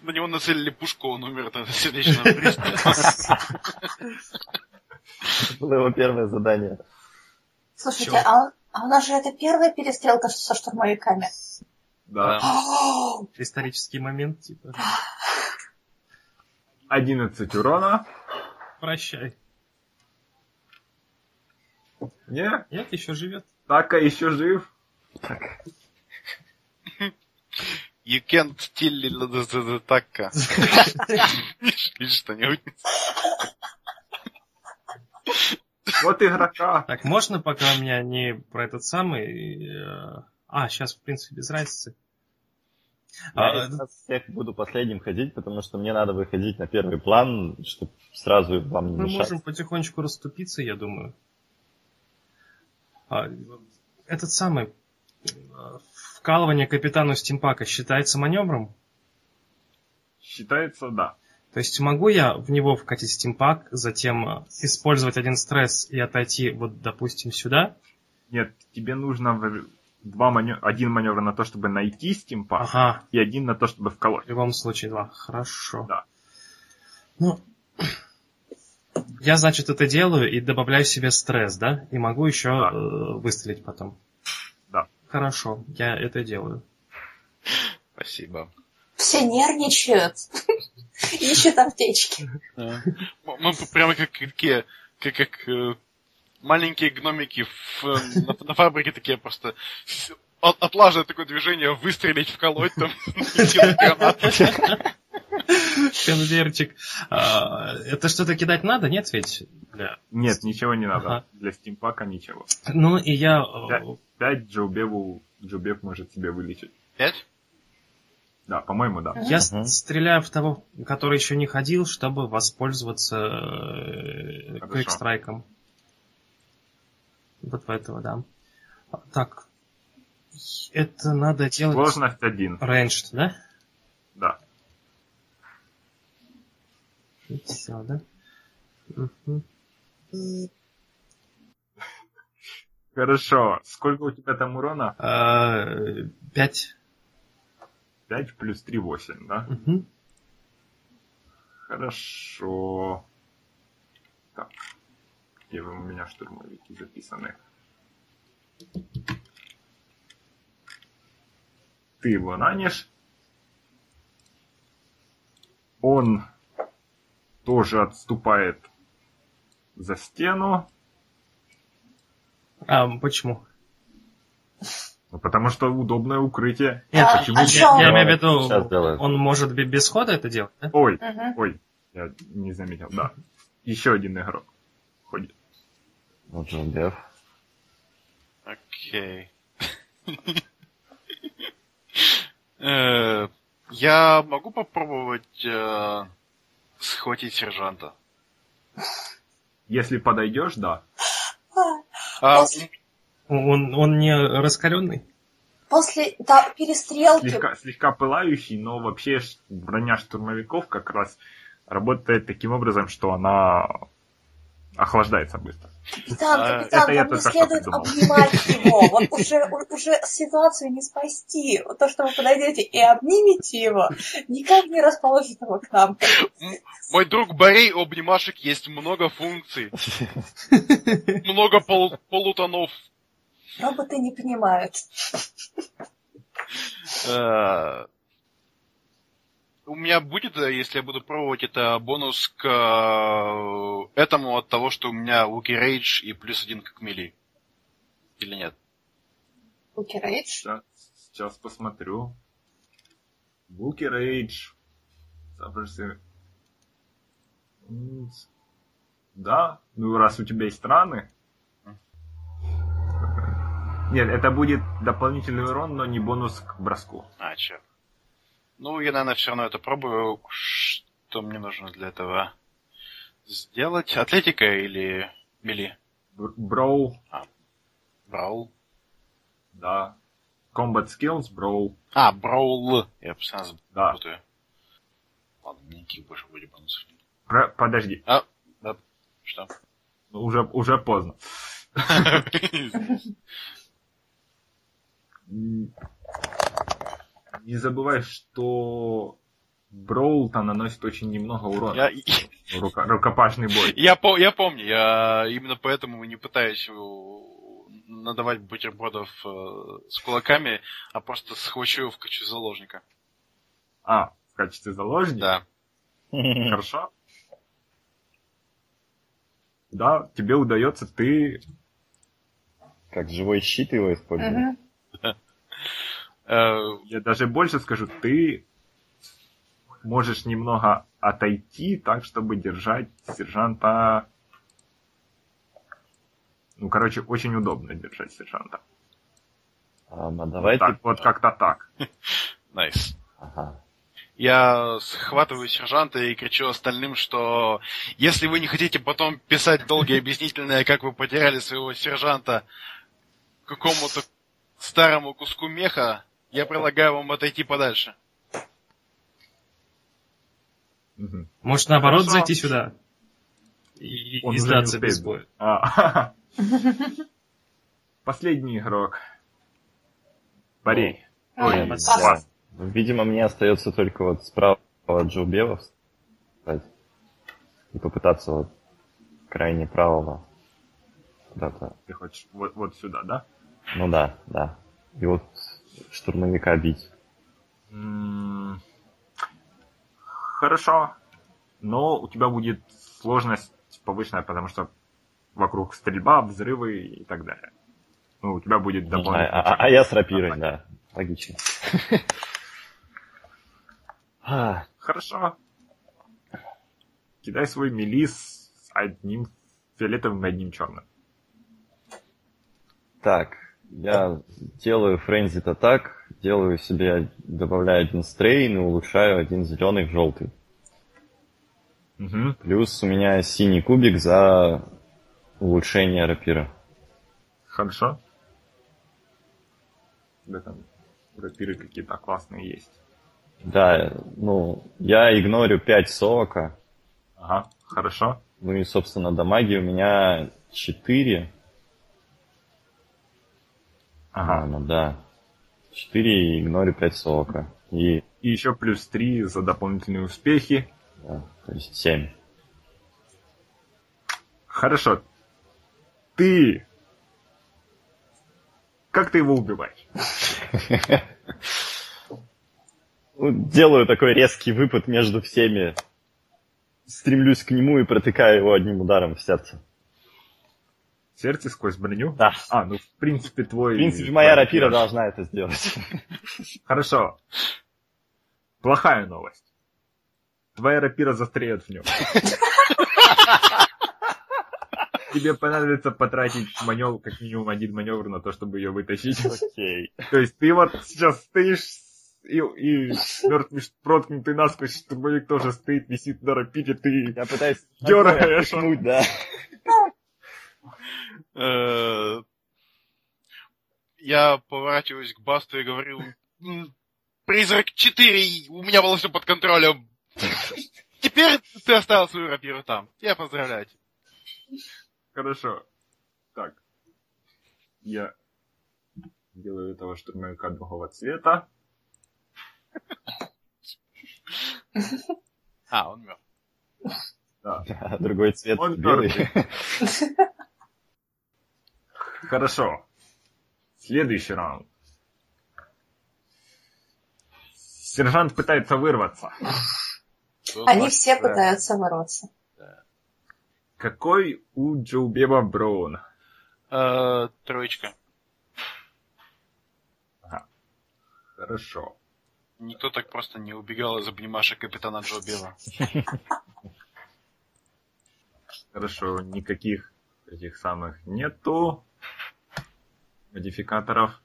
На него нацелили пушку, он умер от сердечного приступа. Это было его первое задание. Слушайте, а, а у нас же это первая перестрелка со штурмовиками. Да. О, Исторический момент, типа. 11 урона. Прощай. Не, Нет, еще живет. Така еще жив. You can't kill the така. Видишь что-нибудь? Вот игрока. Так, можно пока у меня не про этот самый... э, А, сейчас, в принципе, без разницы. А, Я из нас всех буду последним ходить, потому что мне надо выходить на первый план, чтобы сразу вам не Мы мешать. можем потихонечку расступиться, я думаю. А, этот самый... Вкалывание капитану Стимпака считается маневром? Считается, да. То есть могу я в него вкатить стимпак, затем э, использовать один стресс и отойти, вот, допустим, сюда? Нет, тебе нужно два манё- один маневр на то, чтобы найти стимпак, Ага, и один на то, чтобы вколоть. в любом случае два. Хорошо. Да. Ну, я, значит, это делаю и добавляю себе стресс, да? И могу еще Да. э, выстрелить потом. Хорошо, я это делаю. Спасибо. все нервничают. Ищут аптечки. Мы мы прямо как такие, как, как э, маленькие гномики в, на, на фабрике такие просто от- отлаживают такое движение, выстрелить, вколоть там, Конвертик. А, это что-то кидать надо, нет ведь? Для- Нет, ничего не надо. Ага. Для стимпака ничего. Ну, и я... э. Пять Джоубеву Джоубев может себе вылечить. Пять? Да, по-моему, да. Я с- стреляю в того, который еще не ходил, чтобы воспользоваться э, квикстрайком. Вот в этого, да. Так. Это надо делать... Сложность один. Рейндж, да? Да. Все, да? Мгм. Хорошо. Сколько у тебя там урона? А, Пять. 5 плюс 3, 8, да? Мгм. Хорошо. Так. Где вы у меня штурмовики записаны? Ты его ранишь. Он тоже отступает за стену. А, почему? Ну, потому что удобное укрытие. Нет, А, почему а чё? Я имею в виду, он может бе- без хода это делать, да? Ой, Мгм. ой, я не заметил, да. Еще один игрок ходит. Вот же Беф. Окей. Э, Я могу попробовать э, схватить сержанта. Если подойдешь, да. А, После- Он, он не раскаленный? После да, перестрелки Слегка, слегка пылающий, но вообще броня штурмовиков как раз работает таким образом, что она охлаждается быстро. Капитан, А, капитан, вам не следует обнимать его. Вот уже, уже ситуацию не спасти. Вот то, что вы подойдете и обнимете его, никак не расположит его к нам. мой друг Борей у обнимашек есть много функций. Много пол- полутонов. Роботы не понимают. У меня будет, э, если я буду пробовать, это бонус к э, этому от того, что у меня Луки Рейдж и плюс один как мили. Или нет? Луки Рейдж. Сейчас, сейчас посмотрю. Буки Рейдж. Да, ну раз у тебя есть раны. Нет, это будет дополнительный урон, но не бонус к броску. А, черт. Ну, я, наверное, все равно это пробую. Что мне нужно для этого сделать? Атлетика или мили? Бр- Броу, Браул? да. Combat Skills, Броу, А, Браул. Я постоянно да. запутаю. Ладно, никаких больше будет бонусов. Про- подожди, А, да. Что? ну, уже, уже поздно. Не забывай, что Броул-то наносит очень немного урона. Я, Рука- рукопашный бой. я, по- я помню, я именно поэтому не пытаюсь надавать бутербродов э, с кулаками, а просто схвачу его в качестве заложника. А, в качестве заложника? Да. Хорошо. Да, тебе удается, ты... Как живой щит его использует. Э, Я даже больше скажу, ты можешь немного отойти так, чтобы держать сержанта... Ну, короче, очень удобно держать сержанта. А, а давайте... Так, вот как-то так. Nice. Ага. Я схватываю сержанта и кричу остальным, что если вы не хотите потом писать долгие объяснительные, как вы потеряли своего сержанта какому-то старому куску меха, я предлагаю вам отойти подальше. Мгм. Может, наоборот, Хорошо. зайти сюда? И, Он и сдаться без боя. А, Последний игрок. Борей. Ну, Ой. Ну, Видимо, мне остается только вот справа от Джо Бева встать и попытаться вот крайне правого куда-то. Ты хочешь вот, вот сюда, да? Ну да, да. И вот штурмовика бить. Хорошо. Но у тебя будет сложность повышенная, потому что вокруг стрельба, взрывы и так далее. Ну, у тебя будет А, дополнительный... а- а я с рапирой, да. Логично. А, Хорошо. Кидай свой мили с одним фиолетовым и одним черным. Так, я делаю френзит атак, делаю себе, добавляю один стрейн и улучшаю один зеленый в желтый. Угу. Плюс у меня синий кубик за улучшение рапира. Хорошо. Тебя там рапиры какие-то классные есть. Да, ну, я игнорю 5 совока, Ага, хорошо. ну и, собственно, дамаги у меня 4. Ага. А, ну да. 4 и игнорю 5 совока. И, И еще плюс 3 за дополнительные успехи. да, то есть 7. Хорошо. Ты... Как ты его убиваешь? Ну, делаю такой резкий выпад между всеми. Стремлюсь к нему и протыкаю его одним ударом в сердце. Сердце сквозь броню? Да. А, ну в принципе твой... В принципе, моя рапира рапира. должна это сделать. Хорошо. Плохая новость. Твоя рапира застряет в нем. Тебе понадобится потратить маневр, как минимум один маневр на то, чтобы ее вытащить. Окей. То есть ты вот сейчас стоишь и, и мертвый проткнутый насквозь штурмовик тоже стоит, висит на рапире, ты... Я пытаюсь Дёраешь. отпихнуть, да. Э, Я поворачиваюсь к Басту и говорю, «М, Призрак 4, у меня было все под контролем. Теперь ты оставил свою рапиру там. Я поздравляю тебя. Хорошо. Так. Я делаю этого штурмовика другого цвета. А, он мертв. Да. Да, Другой цвет Он белый. Хорошо. Следующий раунд. Сержант пытается вырваться. Они все да. пытаются бороться. Какой у Джоубеба Броун? Э, Троечка. Хорошо. Никто так просто не убегал из обнимашек капитана Джо Бела. Хорошо, никаких этих самых нету модификаторов.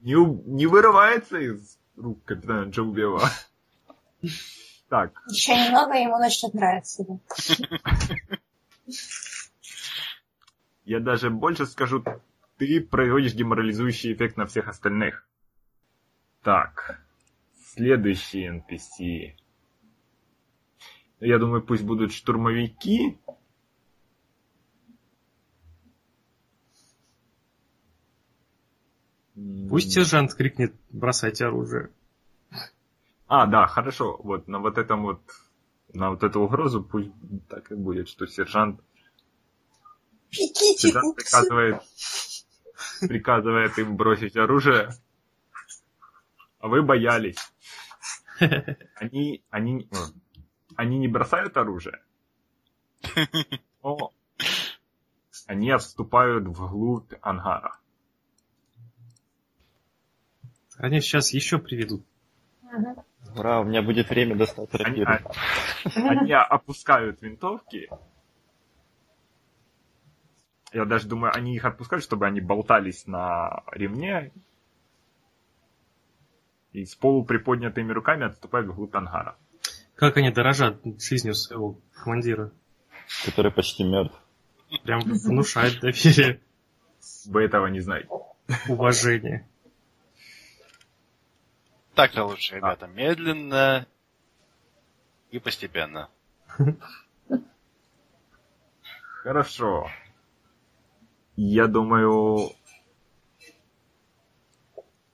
Не, у- не вырывается из рук капитана Джоубева. Так, Еще немного, ему начнет нравиться. я даже больше скажу, ты производишь деморализующий эффект на всех остальных. Так, следующий NPC. Я думаю, пусть будут штурмовики. Пусть сержант крикнет «бросайте оружие». А, да, хорошо. Вот на вот этом вот, на вот эту угрозу пусть так и будет, что сержант, Бегите, сержант приказывает, приказывает им бросить оружие, а вы боялись. Они, они, они не бросают оружие, но они отступают вглубь ангара. Они сейчас еще приведут. Мгм. Ура, у меня будет время достать Они, рапиру. а- они опускают винтовки. Я даже думаю, они их отпускают, чтобы они болтались на ремне. И с полуприподнятыми руками отступают вглубь ангара. Как они дорожат жизнью своего командира. Который почти мертв. Прям внушает доверие, Вы этого не знаете. уважение. Так-то лучше, ребята. Медленно и постепенно. Хорошо. Я думаю,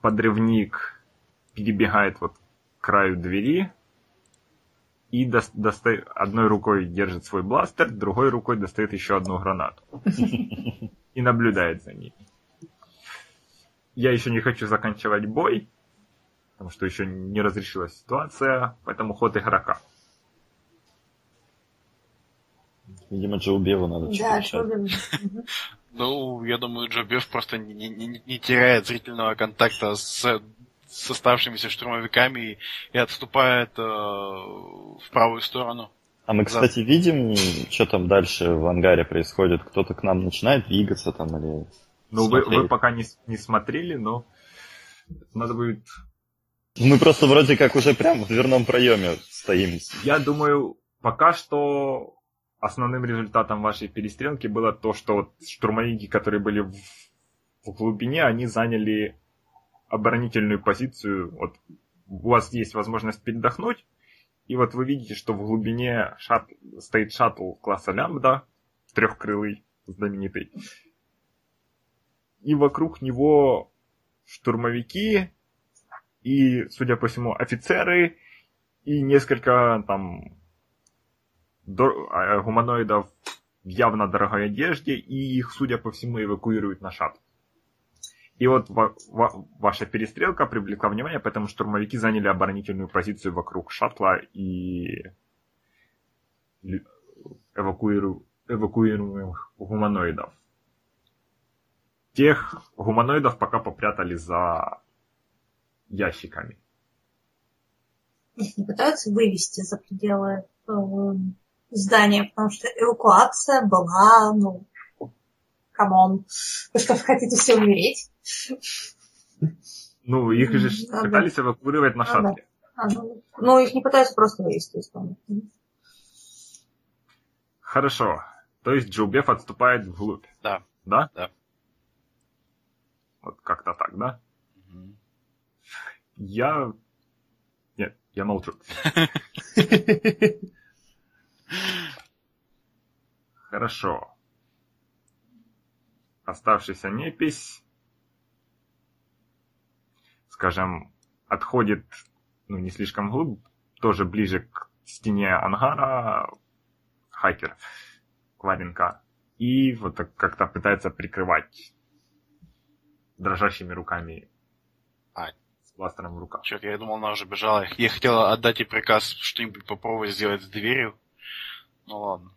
подрывник перебегает вот к краю двери и дос- доста- одной рукой держит свой бластер, другой рукой достает еще одну гранату. И наблюдает за ней. Я еще не хочу заканчивать бой, потому что еще не разрешилась ситуация, поэтому ход игрока. Видимо, Джо Беву надо Да. Ну, я думаю, Джобев просто не, не- не- теряет зрительного контакта с, с оставшимися штурмовиками и, и отступает э, в правую сторону. А мы, кстати, видим, что там дальше в ангаре происходит? Кто-то к нам начинает двигаться там или... Ну, вы, вы пока не, не смотрели, но надо будет Мы просто вроде как уже прям в дверном проеме стоим. Я думаю, пока что основным результатом вашей перестрелки было то, что вот штурмовики, которые были в, в глубине, они заняли оборонительную позицию. Вот у вас есть возможность передохнуть, и вот вы видите, что в глубине шат- стоит шаттл класса лямбда, трехкрылый, знаменитый. И вокруг него штурмовики и, судя по всему, офицеры и несколько там дор- а, гуманоидов в явно дорогой одежде, и их, судя по всему, эвакуируют на шаттл. И вот ва- ва- ваша перестрелка привлекла внимание, поэтому штурмовики заняли оборонительную позицию вокруг шаттла и эвакуиру- эвакуируемых гуманоидов. Тех гуманоидов пока попрятали за ящиками. Их не пытаются вывести за пределы э, здания, потому что эвакуация была, ну, come on, вы что, хотите все умереть? Ну, их же Ага. пытались эвакуировать на шаттле. А, ну, ну, их не пытаются просто вывести из дома. Хорошо. То есть Джоубеф отступает вглубь. Да. Да? Да. Вот как-то так, да? Я... Нет, я молчу. Хорошо. Оставшийся непись, скажем, отходит, ну, не слишком глубь, тоже ближе к стене ангара, хакер, Кваренка, и вот как-то пытается прикрывать дрожащими руками бластером в руках. Черт, я думал, она уже бежала. Я хотел отдать ей приказ что-нибудь попробовать сделать с дверью. Ну ладно.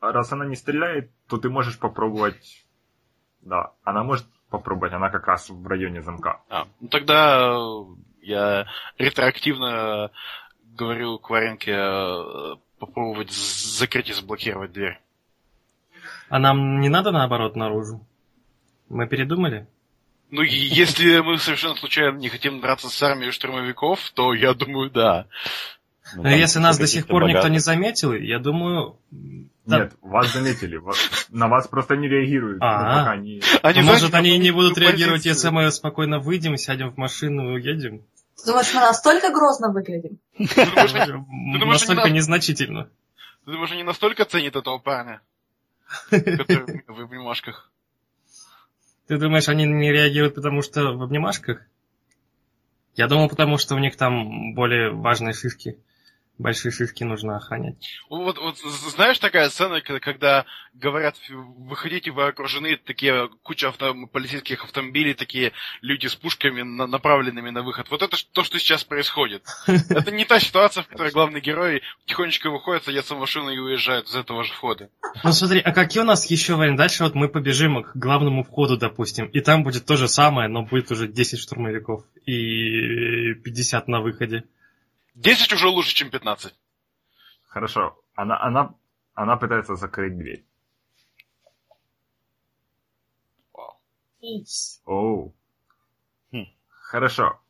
А раз она не стреляет, то ты можешь попробовать... Да, она может попробовать, она как раз в районе замка. А, ну тогда я ретроактивно говорю Кваренке э, попробовать закрыть и заблокировать дверь. А нам не надо наоборот наружу? Мы передумали? Ну, если мы совершенно случайно не хотим драться с армией штурмовиков, то я думаю, да. Ну, Но если нас до сих пор никто богатых. не заметил, я думаю... да, Нет, вас заметили, на вас просто не реагируют. А. ну, пока не... Они, может, знаете, они не будут реагировать, если мы спокойно выйдем, сядем в машину и уедем? Ты думаешь, мы настолько грозно выглядим? Они- Настолько они нас- незначительно. ты думаешь, они настолько ценят этого парня, который в обнимашках? Ты думаешь, они не реагируют, потому что в обнимашках? Я думал, потому что у них там более важные шишки. Большие шишки нужно охранять. Вот, вот знаешь такая сцена, когда говорят, выходите, вы окружены, такие куча авто, полицейских автомобилей, такие люди с пушками, на- направленными на выход. Вот это то, что сейчас происходит. Это не та ситуация, в которой главный герой тихонечко выходит, садится в машину и уезжает из этого же входа. Ну смотри, а какие у нас еще варианты? Дальше вот мы побежим к главному входу, допустим, и там будет то же самое, но будет уже 10 штурмовиков и 50 на выходе. 10 уже лучше, чем 15. Хорошо, она, она, она пытается закрыть дверь. Оу. Хм. Хорошо.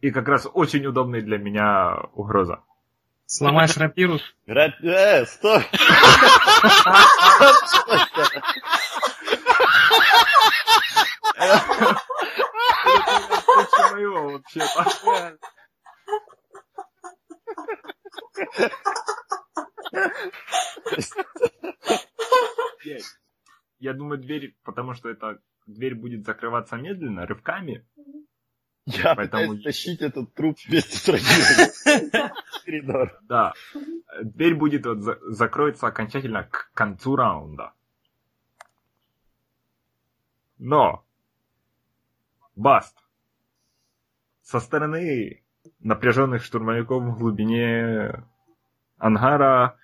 И как раз очень удобная для меня угроза. Сломаешь рапиру, Ра- Э, стой! Лучше моего вообще-то. Я думаю, дверь, потому что эта дверь будет закрываться медленно, рывками. Я Поэтому- пытаюсь тащить этот труп вместе с коридор. Да. Дверь будет вот за- закроется окончательно к концу раунда. Но Баст со стороны напряженных штурмовиков в глубине ангара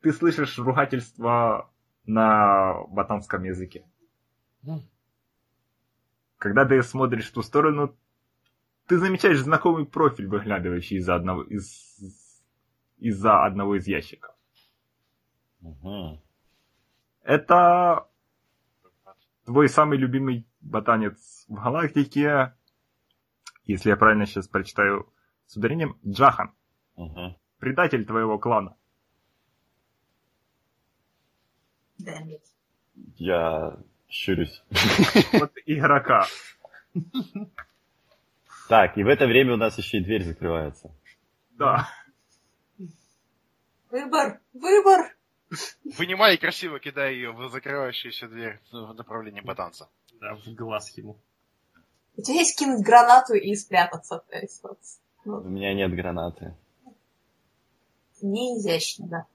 ты слышишь ругательство на батанском языке. Когда ты смотришь в ту сторону, ты замечаешь знакомый профиль, выглядывающий из-за одного из из-за одного из ящиков. Мгм. Это твой самый любимый ботанец в галактике, если я правильно сейчас прочитаю с ударением, Джахан, Мгм. предатель твоего клана. It. Я щурюсь. Вот игрока. Так, и в это время у нас еще и дверь закрывается. Да. Выбор, выбор. Вынимай и красиво кидай ее в закрывающуюся дверь в направлении ботанца. да, в глаз ему. У тебя есть кинуть гранату и спрятаться. То есть, вот, У ну, меня нет гранаты. не изящно, да.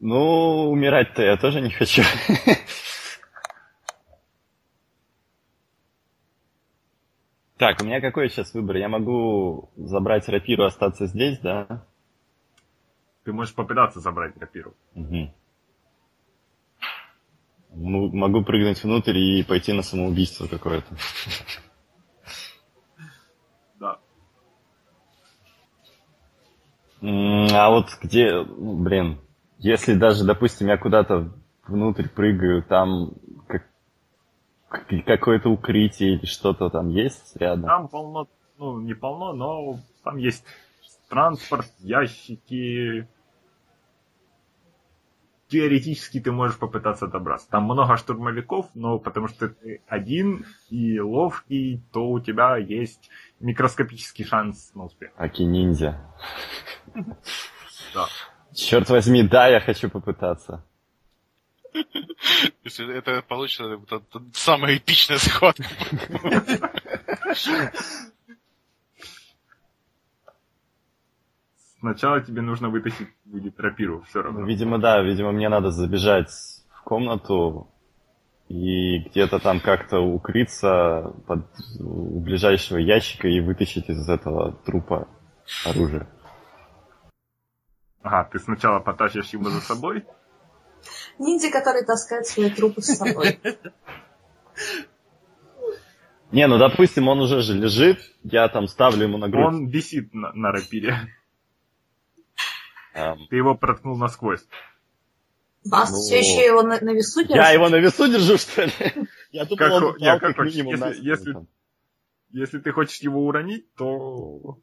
Ну, умирать-то я тоже не хочу. Так, у меня какой сейчас выбор? Я могу забрать рапиру, остаться здесь, да? Ты можешь попытаться забрать рапиру. Мгм. Ну, могу прыгнуть внутрь и пойти на самоубийство какое-то. Да. А вот где, блин, если даже, допустим, я куда-то внутрь прыгаю, там как- какое-то укрытие или что-то там есть рядом? Там полно, ну, не полно, но там есть транспорт, ящики. Теоретически ты можешь попытаться добраться. Там много штурмовиков, но потому что ты один и ловкий, то у тебя есть микроскопический шанс на успех. Аки ниндзя. Да. Черт возьми, да, я хочу попытаться. Если это получится это самая эпичная схватка. Сначала тебе нужно вытащить будет рапиру, все Ну, равно. видимо, да, видимо, мне надо забежать в комнату и где-то там как-то укрыться под, у ближайшего ящика и вытащить из этого трупа оружие. Ага, ты сначала потащишь его за собой, Ниндзя, который таскает свои трупы с собой. Не, ну допустим, он уже же лежит, я там ставлю ему на грудь. он висит на, на рапире. Ты его проткнул насквозь. Бас, Ну, все еще его на, на весу я держишь? его на весу держу, что ли? Я думал, Как он хо- упал не, как как минимум Если- на если-. Если ты хочешь его уронить, то...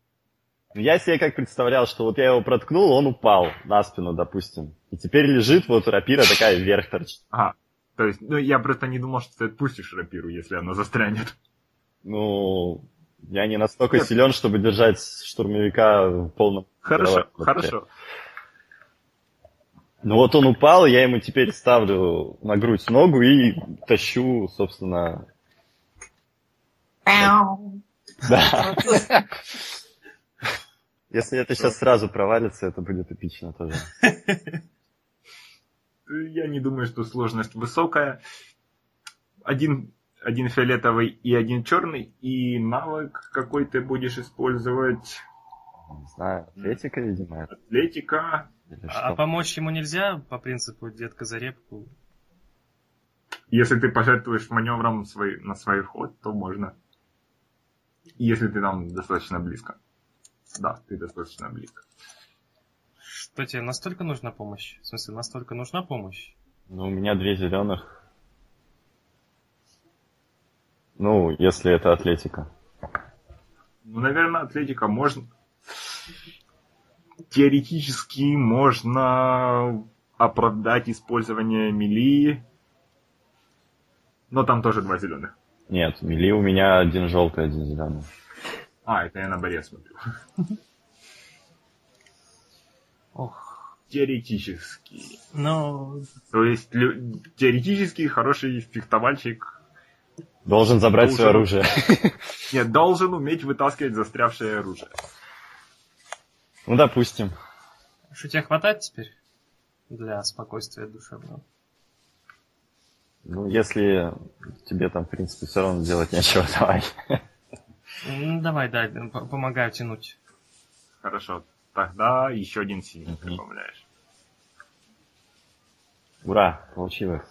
Я себе как представлял, что вот я его проткнул, он упал на спину, допустим. И теперь лежит, вот рапира такая вверх торчит. Ага. То есть, ну, я просто не думал, что ты отпустишь рапиру, если она застрянет. Ну, я не настолько Нет. силен, чтобы держать штурмовика в полном... Хорошо, хорошо. Ну вот он упал, я ему теперь ставлю на грудь ногу и тащу, собственно... Да. Если это сейчас сразу провалится, это будет эпично тоже. Я не думаю, что сложность высокая. Один, один фиолетовый и один черный, и навык какой ты будешь использовать. Не знаю, атлетика, видимо, Атлетика. А помочь ему нельзя по принципу детка за репку? Если ты пожертвуешь маневром свой, на свой ход, то можно. Если ты там достаточно близко. Да, ты достаточно близко. Что тебе настолько нужна помощь? В смысле, настолько нужна помощь? Ну, у меня две зеленых. Ну, если это атлетика. Ну, наверное, атлетика можно... Теоретически можно оправдать использование мили, но там тоже два зеленых. Нет, мили у меня один желтый, один зеленый. А, это я на баре смотрю. Ох, Теоретически. ну, То есть лю- теоретически хороший фехтовальщик Должен забрать свое Должен. оружие. нет, должен уметь вытаскивать застрявшее оружие. Ну, допустим. что тебе хватает теперь для спокойствия душевного? Ну, если тебе там, в принципе, все равно делать нечего, давай. Ну, давай, да, помогаю тянуть. Хорошо. Тогда еще один синий Мгм. добавляешь. Ура, получилось.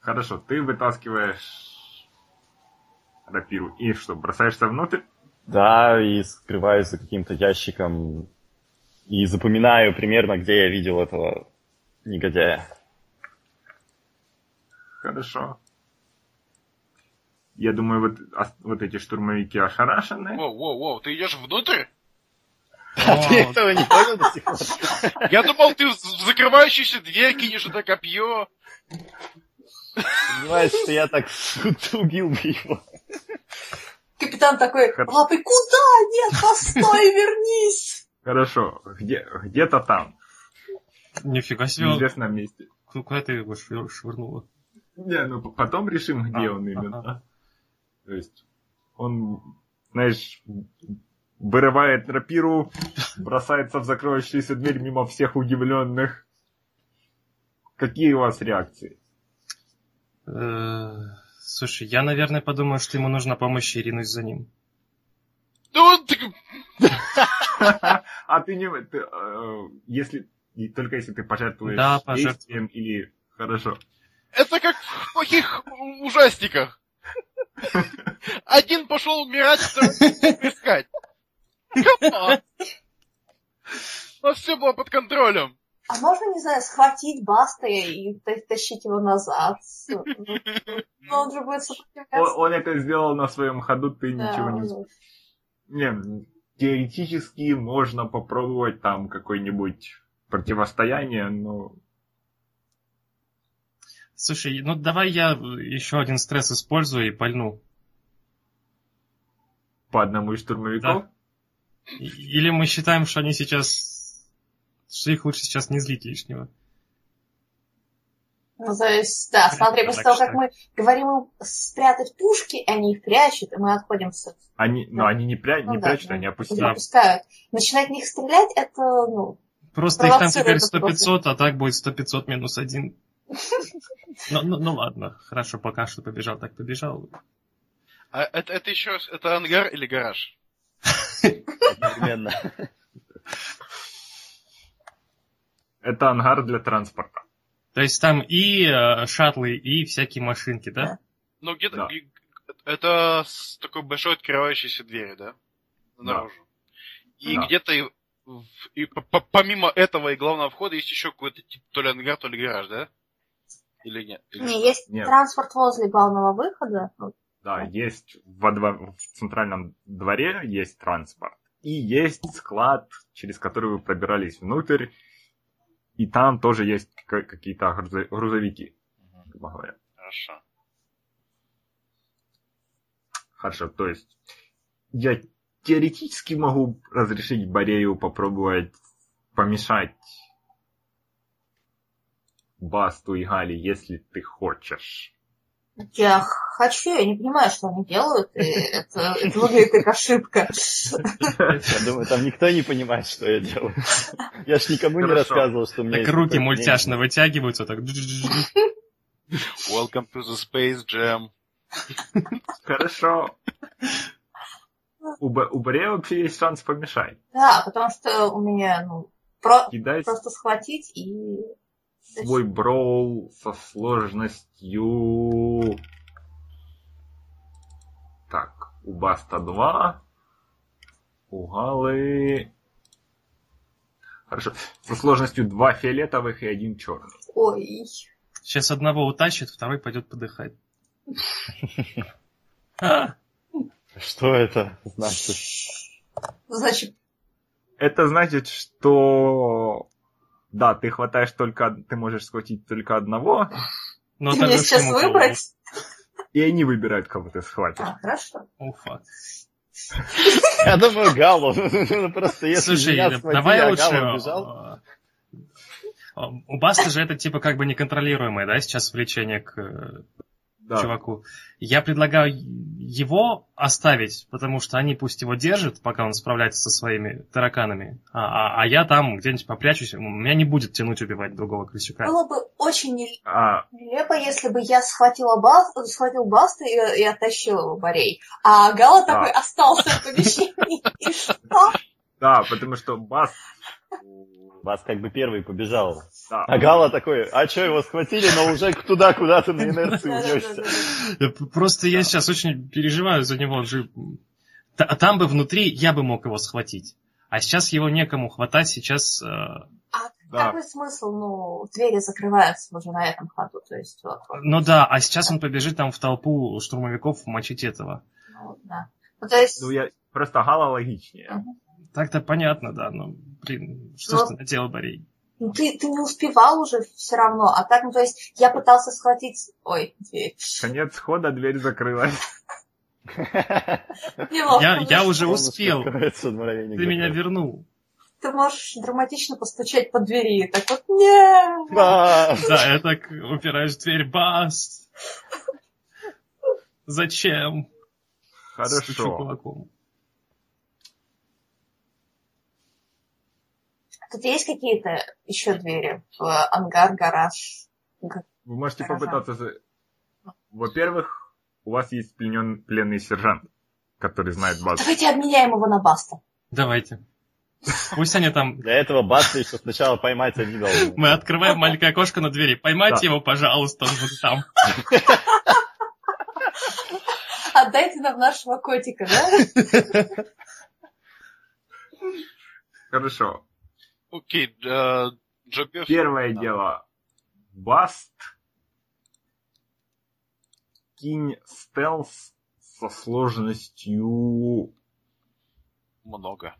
Хорошо, ты вытаскиваешь рапиру и что, бросаешься внутрь? Да, и скрываюсь за каким-то ящиком. И запоминаю примерно, где я видел этого негодяя. Хорошо. Я думаю, вот, вот эти штурмовики ошарашены. Воу, воу, воу, ты идешь внутрь? А ты этого не понял до сих пор? Я думал, ты в закрывающуюся дверь кинешь это копье. Понимаешь, что я так убил бы его. Капитан такой, лапой, куда? Нет, постой, вернись! Хорошо, где, где-то там, Нифига в себе, неизвестном месте. ку- куда ты его швыр- швырнула? Не, ну потом решим, где А, он именно. ага. То есть, он, знаешь, вырывает рапиру, бросается в закрывающуюся дверь мимо всех удивленных. Какие у вас реакции? Э, Слушай, я, наверное, подумаю, что ему нужна помощь и ринусь за ним. Ну, ты... А ты не... э, если только если ты пожертвуешь Да, действием или... Хорошо. Это как в плохих ужастиках. Один пошел умирать, второй искать. У нас все было под контролем. А можно, не знаю, схватить Баста и та- тащить его назад? Но он же будет Он, сопротивляться. он это сделал на своем ходу, ты Да, ничего не... он- Не, теоретически можно попробовать там какое-нибудь противостояние, но... Слушай, ну давай я еще один стресс использую и пальну. По одному из штурмовиков? И- Или мы считаем, что они сейчас... Что их лучше сейчас не злить лишнего. Ну, то есть, да, смотри, после того, как мы говорим им спрятать пушки, они их прячут, и мы отходим с... Они, но Да. они не, пря... не Ну да, прячут, ну, они они опустили. опускают. Начинать в них стрелять, это, ну, Просто их там теперь просто. 100-500, а так будет 100-500 минус один. Ну, ну, ну ладно, хорошо, пока что побежал, так побежал. А это, это еще это ангар или гараж? Одновременно. Это ангар для транспорта. То есть там и э, шаттлы, и всякие машинки, да? Ну где-то Да. это с такой большой открывающейся двери, да? Наружу. И Да. где-то и, и по- по- помимо этого и главного входа есть еще какой-то тип, то ли ангар, то ли гараж, да? Или нет? Или не, что? есть Нет. транспорт возле главного выхода. Да, есть во дво- в центральном дворе есть транспорт. И есть склад, через который вы пробирались внутрь. И там тоже есть ка- какие-то грузо- грузовики, грубо говоря. Хорошо. Хорошо, то есть я теоретически могу разрешить Борею попробовать помешать Басту и Гали, если ты хочешь. Я хочу, я не понимаю, что они делают, и это, это выглядит как ошибка. Я думаю, там никто не понимает, что я делаю. Я ж никому не Хорошо. рассказывал, что у меня Так есть руки мультяшно вытягиваются, так... Welcome to the Space Jam. Хорошо. У, Б- у Борея вообще есть шанс помешать. Да, потому что у меня, ну, про- просто схватить и... свой броул со сложностью... Так, у Баста 2. У Галы... Хорошо. Со сложностью 2 фиолетовых и один черный. Ой, Сейчас одного утащит, второй пойдет подыхать. Что это значит? значит, Это значит, что... Да, ты хватаешь только... Ты можешь схватить только одного, ну ты мне сейчас выбрать? и они выбирают, кого ты схватишь. А, хорошо. фак. Я думаю, Галу. Просто если Слушай, схватили, давай а лучше... А, а, У Баста же это типа как бы неконтролируемое, да, сейчас влечение к э, Да. чуваку. Я предлагаю его оставить, потому что они пусть его держат, пока он справляется со своими тараканами, а, а- а я там где-нибудь попрячусь, у меня не будет тянуть убивать другого крысюка. Было бы очень нелепо, А, если бы я схватила бас, схватил Баста и, и оттащил его Борей. А Гала Да. такой остался в помещении. И что? да, потому что Бас... Вас как бы первый побежал. Да, А Гала такой, а что, его схватили, но уже туда, куда-то на инерции унесся. Просто я сейчас очень переживаю за него. А там бы внутри я бы мог его схватить. А сейчас его некому хватать, сейчас... э, А Да. какой смысл? Ну, двери закрываются уже на этом ходу. То есть, вот, вот, Ну да, а сейчас он побежит там в толпу штурмовиков мочить этого. ну, да. Ну, то есть, Ну, я... Просто Гала логичнее. Так-то понятно, да, но, блин, что Ну, ж ты наделал, Борей? ну, ты, ты не успевал уже все равно. А так, ну, то есть, я пытался схватить... Ой, дверь. Конец хода, дверь закрылась. Я, я вышло. уже успел. Ты меня вернул. Ты можешь драматично постучать по двери. Так вот, нет. Да, я так упираюсь в дверь. Бас! Зачем? Хорошо. Тут есть какие-то еще двери в ангар, гараж? Вы можете Хорошо. попытаться... за- Во-первых, у вас есть пленен... пленный сержант, который знает базу. Давайте обменяем его на Баста. Давайте. Пусть они там... Для этого Баста еще сначала поймать они должны. Мы открываем маленькое окошко на двери. Поймайте Да. его, пожалуйста, он будет там. Отдайте нам нашего котика, да? Хорошо. Окей, э, Джо Перс- Первое дело. Баст. Кинь стелс со сложностью... Много.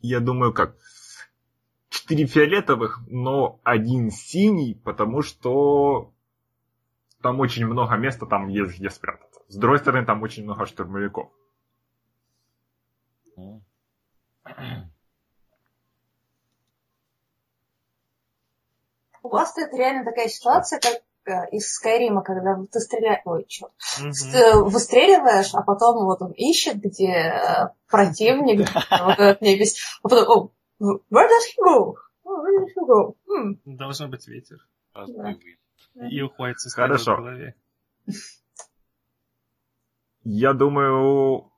Я думаю, как... Четыре фиолетовых, но один синий, потому что там очень много места, там есть где спрятаться. С другой стороны, там очень много штурмовиков. Вас это реально такая ситуация, как э, из Скайрима, когда ты стреляешь... Ой, черт. Ты выстреливаешь, а потом вот он ищет, где э, противник, вот этот непись, а потом, о, where does he go? Where does he go? М, Должен быть ветер. И уходит со Хорошо. в голове. Я думаю,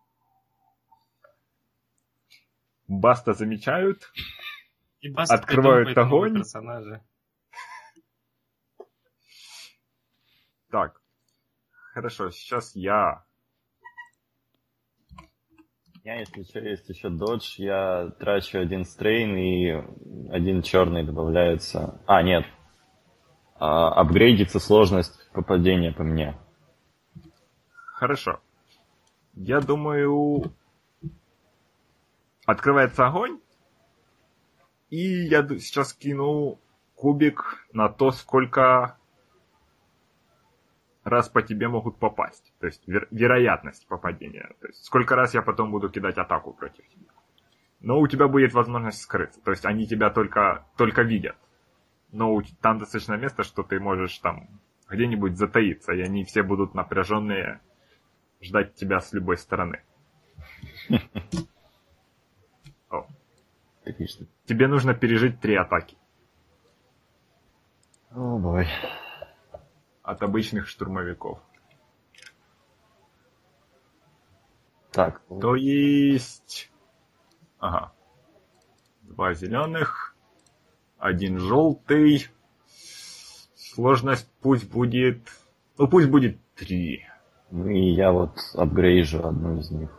Баста замечают. И Баст Открывают огонь. персонажа. Так, хорошо, сейчас я... Я, если что, есть еще додж, я трачу один стрейн и один черный добавляется. А, нет. А, апгрейдится сложность попадения по мне. Хорошо. Я думаю, открывается огонь, и я сейчас кину кубик на то, сколько раз по тебе могут попасть. То есть вер- вероятность попадения. То есть сколько раз я потом буду кидать атаку против тебя. Но у тебя будет возможность скрыться. То есть они тебя только, только видят. Но там достаточно места, что ты можешь там где-нибудь затаиться, и они все будут напряженные ждать тебя с любой стороны. О, тебе нужно пережить три атаки О, бой. От обычных штурмовиков. Так, То есть... Ага. Два зеленых, один желтый. Сложность пусть будет... Ну, пусть будет три. ну и я вот апгрейжу одну из них.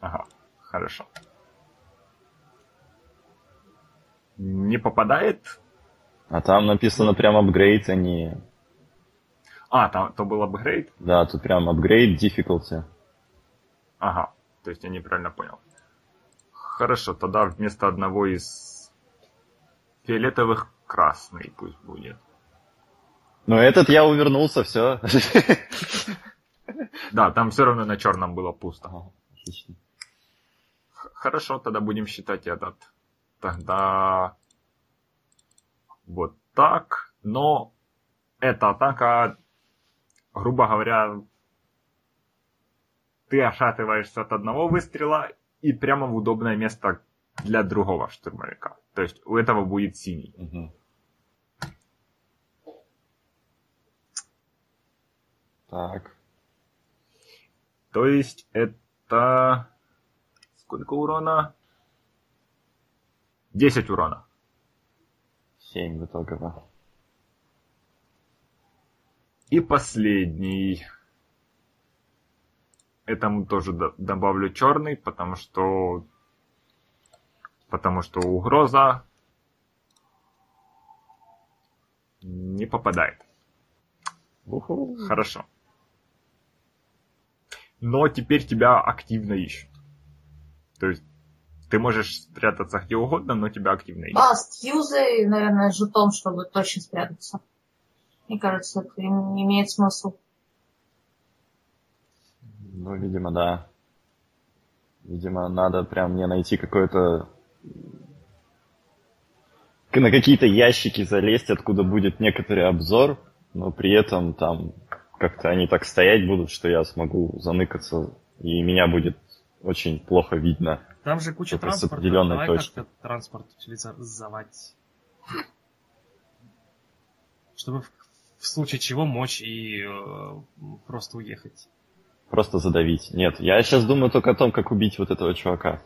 Ага, хорошо. Не попадает? А там написано прям апгрейд, а не... А, там то был апгрейд? Да, тут прям апгрейд difficulty. Ага, то есть я неправильно понял. Хорошо, тогда вместо одного из фиолетовых красный пусть будет. Ну этот я увернулся, все. Да, там все равно на черном было пусто. Отлично. Хорошо, тогда будем считать этот. Тогда вот так. Но эта атака, грубо говоря, ты ошатываешься от одного выстрела и прямо в удобное место для другого штурмовика. То есть у этого будет синий. Мгм. Так. То есть это... Сколько урона? 10 урона. Семь в итоге. И последний. Этому тоже до- добавлю черный, потому что... Потому что угроза не попадает. Уху. Хорошо. Но теперь тебя активно ищут. То есть ты можешь спрятаться где угодно, но тебя активно ищут. Баст, юзай, наверное, жетон, чтобы точно спрятаться. Мне кажется, это им- имеет смысл. Ну, видимо, да. Видимо, надо прям мне найти какое-то... На какие-то ящики залезть, откуда будет некоторый обзор, но при этом там как-то они так стоять будут, что я смогу заныкаться, и меня будет очень плохо видно. Там же куча транспорта. определенной Давай точки. как-то транспорт утилизовать. Чтобы в, случае чего мочь и э, просто уехать. просто задавить. Нет, я сейчас думаю только о том, как убить вот этого чувака.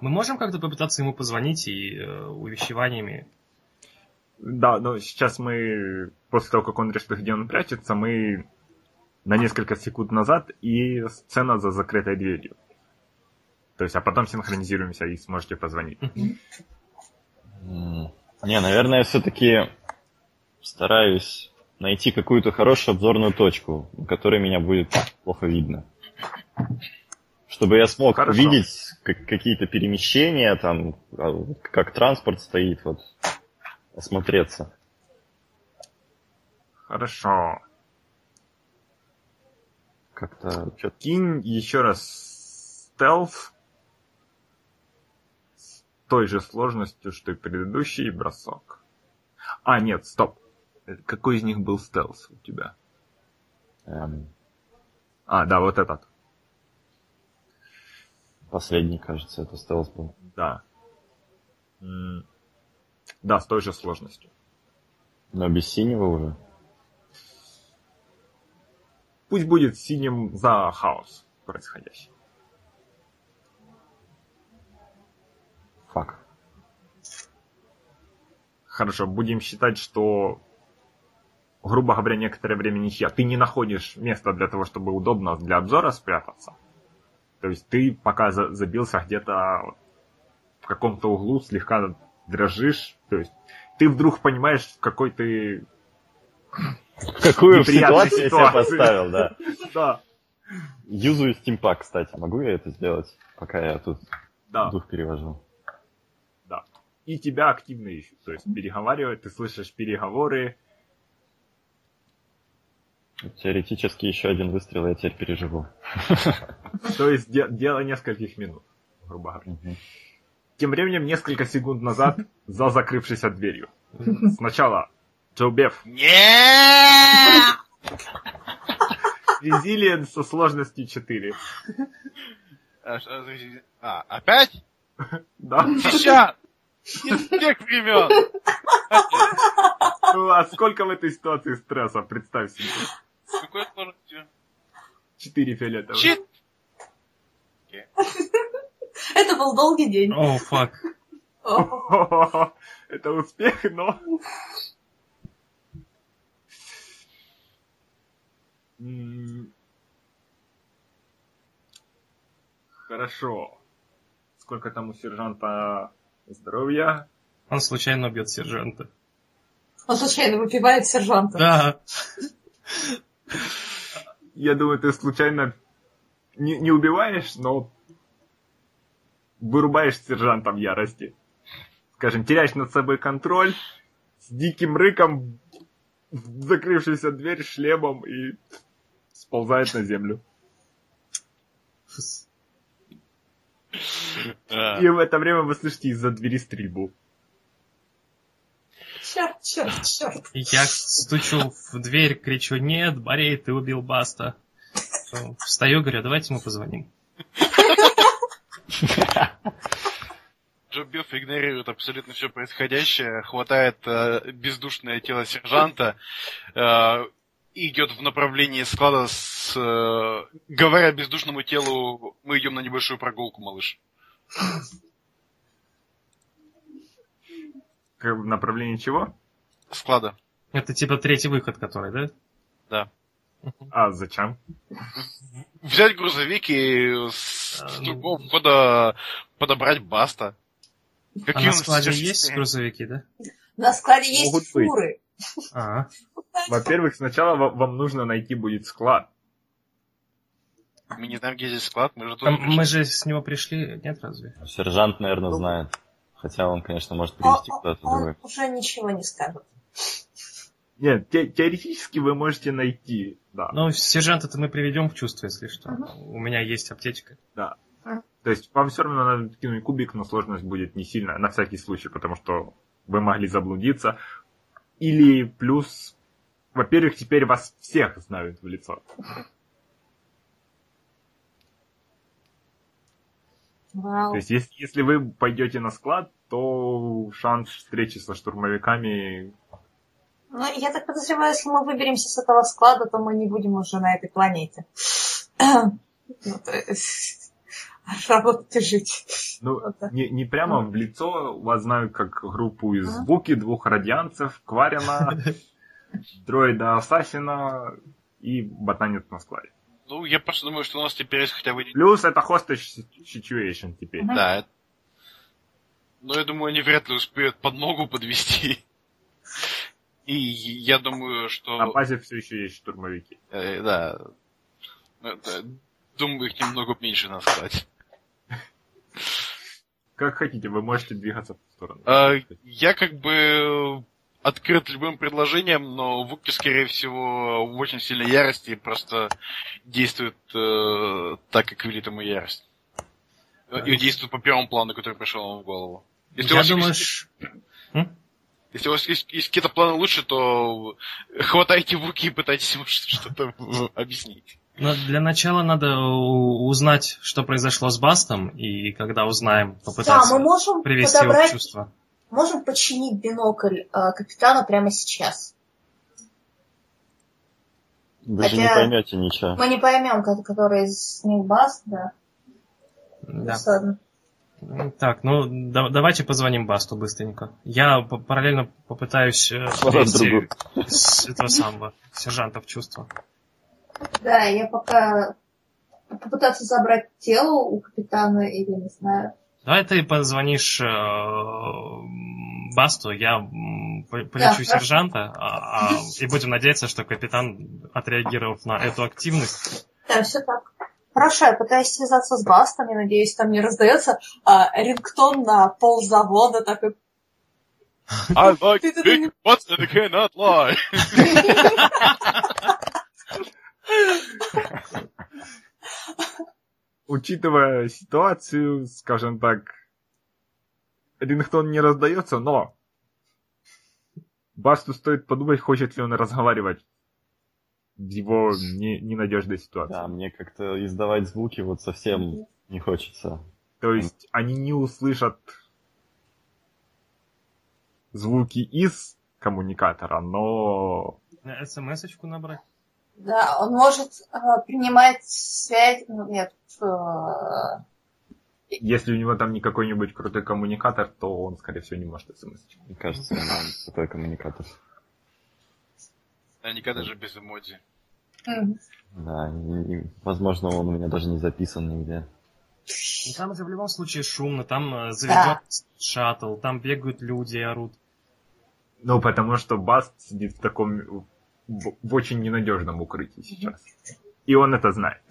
Мы можем как-то попытаться ему позвонить и э, увещеваниями. Да, но сейчас мы, после того, как он решит, где он прячется, мы на несколько секунд назад и сцена за закрытой дверью. То есть, а потом синхронизируемся и сможете позвонить. Не, наверное, я все-таки стараюсь найти какую-то хорошую обзорную точку, на которой меня будет плохо видно. Чтобы я смог Хорошо. увидеть как- какие-то перемещения, там, а, как транспорт стоит, вот, осмотреться. Хорошо. Как-то что-то... Кинь еще раз стелс с той же сложностью, что и предыдущий бросок. А, нет, стоп. Э, Какой из них был стелс у тебя? эм, А, да, вот этот. последний, кажется, это стелс был. Да. М, Да, с той же сложностью. Но без синего уже. Пусть будет синим за хаос происходящий. Фак. Хорошо, будем считать, что, грубо говоря, некоторое время ничья. Ты не находишь места для того, чтобы удобно для обзора спрятаться. То есть ты пока за- забился где-то в каком-то углу, слегка дрожишь. То есть ты вдруг понимаешь, в какой ты... Какую Неприятная ситуацию я себя поставил, да. Да, Юзаю стимпак, кстати. Могу я это сделать, пока я тут да, дух перевожу? да. И тебя активно ищут. То есть переговаривают, ты слышишь переговоры. Теоретически еще один выстрел я теперь переживу. То есть де- дело нескольких минут, грубо говоря. Тем временем, несколько секунд назад, за закрывшейся дверью. Сначала Джо Беф. Нет! Резилиен со сложностью 4. А, а, опять? Да? Сейчас! Из тех времен! Ну, а сколько в этой ситуации стресса, представь себе. С какой сложностью? 4 фиолетовых. Чит! Это был долгий день. О, фак. О, Это успех, но... Хорошо. Сколько там у сержанта здоровья? Он случайно убьет сержанта. Он случайно выпивает сержанта. Да. Я думаю, ты случайно не, не убиваешь, но вырубаешь сержанта в ярости. Скажем, теряешь над собой контроль, с диким рыком в закрывшуюся дверь шлемом и сползает на землю. А, И в это время вы слышите из-за двери стрельбу. Черт, черт, черт. Я стучу в дверь, кричу, нет, Борей, ты убил Баста. Встаю, говорю, давайте ему позвоним. Джо Бифф игнорирует абсолютно все происходящее, хватает э, бездушное тело сержанта э, и идет в направлении склада с... э, говоря бездушному телу, мы идем на небольшую прогулку, малыш. Как в направлении чего? Склада. Это типа третий выход, который, да? Да. А зачем? Взять грузовик и с, А, с ну. другого входа подобрать Баста. А Какие на у нас складе есть грузовики, да? На складе есть Могут фуры. А, Во-первых, сначала ва- вам нужно найти будет склад. Мы не знаем, где здесь склад, мы же а тоже мы же с него пришли, нет разве? Сержант, наверное, знает. Хотя он, конечно, может Он, привести куда-то он другой. уже ничего не скажет. Нет, те- теоретически вы можете найти, да. Ну, сержанта-то мы приведем в чувство, если что. Мгм. У меня есть аптечка. Да. То есть вам все равно надо кинуть кубик, но сложность будет не сильная, на всякий случай, потому что вы могли заблудиться. Или плюс, во-первых, теперь вас всех знают в лицо. Вау. То есть если, если вы пойдете на склад, то шанс встречи со штурмовиками... Ну, я так подозреваю, если мы выберемся с этого склада, то мы не будем уже на этой планете. Ну, то есть, Работать и жить. Ну, Вот не, не прямо в лицо, вас знают как группу из Ага. Звуки, двух радианцев, Кварина, дроида Ассасина и ботанец на складе. Ну, я просто думаю, что у нас теперь есть хотя бы... Плюс это hostage situation теперь. Мгм. Да. Но я думаю, они вряд ли успеют под ногу подвести. И я думаю, что... На базе все еще есть штурмовики. э, да. Это- Думаю, их немного меньше на складе. Как хотите, вы можете двигаться в сторону. А, Я как бы открыт любым предложением, но Вуки, скорее всего, в очень сильной ярости и просто действует э, так, как велит ему ярость. Э, И действует по первому плану, который пришел ему в голову. Если у Я вас думаю, есть, ш- если у вас есть, есть какие-то планы лучше, то хватайте Вуки и пытайтесь ему что-то объяснить. Но для начала надо у- узнать, что произошло с Бастом, и когда узнаем, Да, попытаться мы можем привести его в подобрать, чувство. Можем починить бинокль э, капитана прямо сейчас. Вы же не поймете ничего. Мы не поймем, ко- который из них бас, да. Да. Ладно. Так, ну да- давайте позвоним Басту быстренько. Я п- параллельно попытаюсь э, привести другу. с этого самого сержанта в чувство. Да, я пока попытаться забрать тело у капитана или не знаю. Давай ты позвонишь э, Басту, я полечу Да, сержанта, а- а- и будем надеяться, что капитан, отреагировав на эту активность, Да, все так. Хорошо, я пытаюсь связаться с Бастом, я надеюсь, там не раздается а, рингтон на пол завода такой. I like big butts and I cannot lie. Учитывая ситуацию, скажем так, рингтон не раздается, но Басту стоит подумать, хочет ли он разговаривать в его не- ненадежной ситуации. Да, мне как-то издавать звуки вот совсем не хочется. То есть они не услышат звуки из коммуникатора, но смс-очку набрать. Да, он может а, принимать связь. Ну, нет. э, если у него там не какой-нибудь крутой коммуникатор, то он, скорее всего, не может смс. Мне кажется, он такой коммуникатор. А никогда же без эмодзи. Да, и- и, возможно, он у меня даже не записан нигде. Ну, там же в любом случае шумно, там э, заведен шаттл, там бегают люди и орут. Ну, потому что Баст сидит в таком в, в очень ненадежном укрытии сейчас. И он это знает.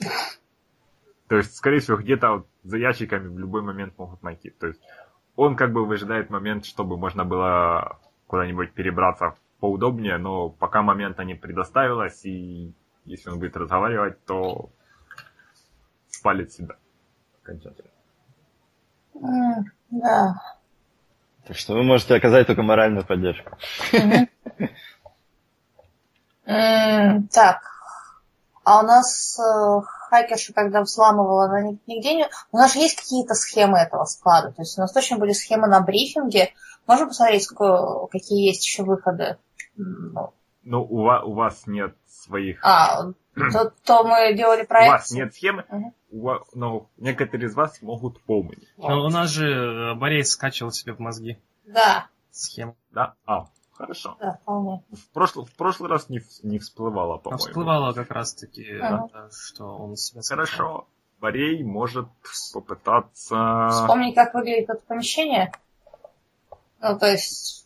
То есть, скорее всего, где-то вот за ящиками в любой момент могут найти. То есть, он как бы выжидает момент, чтобы можно было куда-нибудь перебраться поудобнее, но пока момента не предоставилось, и если он будет разговаривать, то спалит себя окончательно. Да. Так что вы можете оказать только моральную поддержку. Мгм. Так. А у нас э, хакерша, когда взламывала, она ни- нигде не... У нас же есть какие-то схемы этого склада. То есть у нас точно были схемы на брифинге. Можем посмотреть, сколько- какие есть еще выходы? Ну, Ну, у вас, у вас нет своих... А, то, то мы делали у проект. вас нет схемы, Мгм. у ва- но некоторые из вас могут помнить. Но у нас же э, Борей скачивал себе в мозги Да, схему. Да? А, хорошо. да, вполне. В прошлый, в прошлый раз не, не всплывало, А по-моему. всплывало как раз таки, Ага. что он себя. Хорошо. Борей может попытаться... Вспомнить, как выглядит это помещение. Ну, то есть...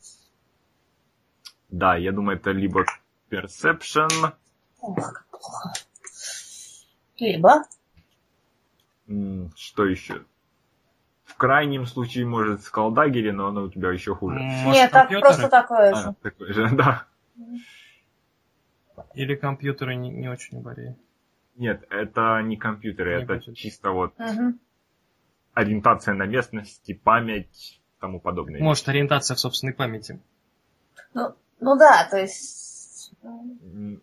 Да, я думаю, это либо Perception, Ох, как плохо. Либо... что еще? В крайнем случае, может, Скалдагери, но оно у тебя еще хуже. Может, Нет, так просто такое А, же. такой же, да. Или компьютеры не, не очень Борея? Нет, это не компьютеры, Не это компьютер. чисто вот Мгм. ориентация на местности, память, тому подобное. Может, ориентация в собственной памяти. Ну, ну да, то есть... М,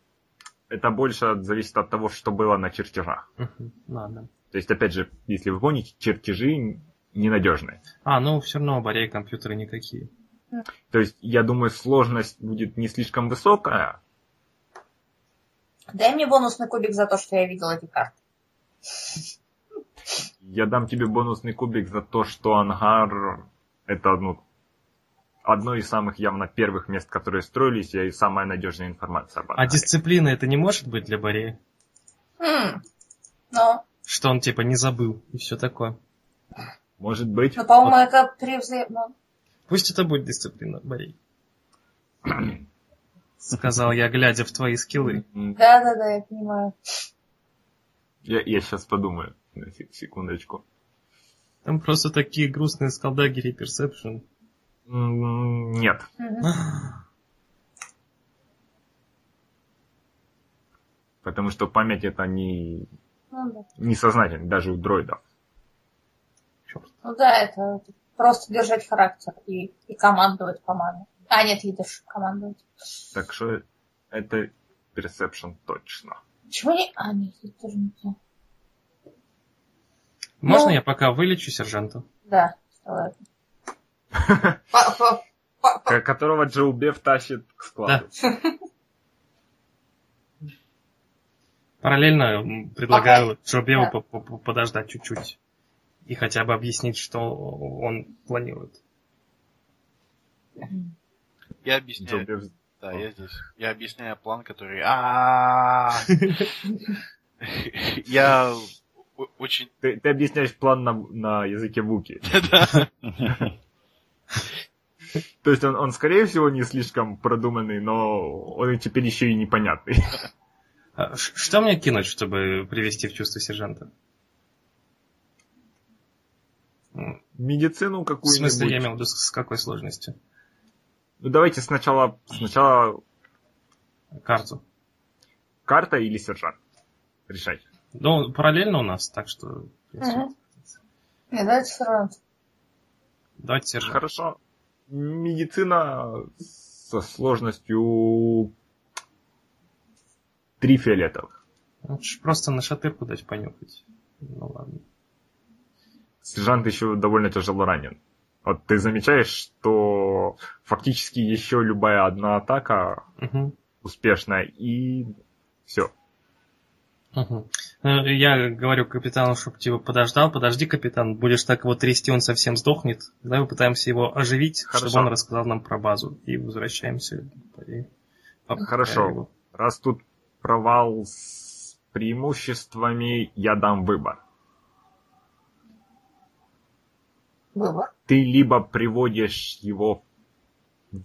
Это больше зависит от того, что было на чертежах. Мгм, Ладно. То есть, опять же, если вы помните, чертежи ненадежные. А, ну все равно у Борея компьютеры никакие. То есть, я думаю, сложность будет не слишком высокая. Дай мне бонусный кубик за то, что я видела эти карты. Я дам тебе бонусный кубик за то, что ангар это ну, одно из самых явно первых мест, которые строились, и самая надежная информация об А ангаре. дисциплина это не может быть для Борея? М, Ну, Что он типа не забыл и все такое. Может быть. ну, по-моему, это при взаим- ну, Пусть это будет дисциплина, Борей. Сказал я, глядя в твои скиллы. Да-да-да, я понимаю. Я, я сейчас подумаю. Секундочку. Там просто такие грустные скалдагери и персепшн. Нет. Потому что память это не, Ну, да. не сознательно, даже у дроидов. Ну да, это просто держать характер и, и командовать командой. А, нет, лидершип командовать. Так что это персепшн точно. Почему не... А, нет, это тоже не то. Можно Ну. я пока вылечу сержанта? Да, Ко- Которого Джоу Беф тащит к складу. Параллельно предлагаю Джобеву по- подождать чуть-чуть. И хотя бы объяснить, что он планирует. Я объясняю. Да, я здесь. Я объясняю план, который... А Я очень... Ты, ты объясняешь план на, на языке Вуки. То есть он, он, скорее всего, не слишком продуманный, но он и теперь еще и непонятный. А Что мне кинуть, чтобы привести в чувство сержанта? Медицину В какую-нибудь. смысле, я имел в виду с какой сложностью? Ну давайте сначала, сначала Карту. карта или сержант. Решайте. Ну, параллельно у нас, так что... в принципе, Мгм. Не, давайте сержант. Давайте сержант. Хорошо. Медицина со сложностью три фиолетовых. Лучше просто на шатырку дать понюхать. Ну ладно. Сержант еще довольно тяжело ранен. Вот ты замечаешь, что фактически еще любая одна атака Мгм. успешная, и все. Мгм. Ну, Я говорю капитану, чтобы типа подождал, подожди, капитан, будешь так его трясти, он совсем сдохнет. Давай попытаемся его оживить, Хорошо. чтобы он рассказал нам про базу. И возвращаемся. И Хорошо. его. Раз тут провал с преимуществами, я дам выбор. Выбор. Ты либо приводишь его в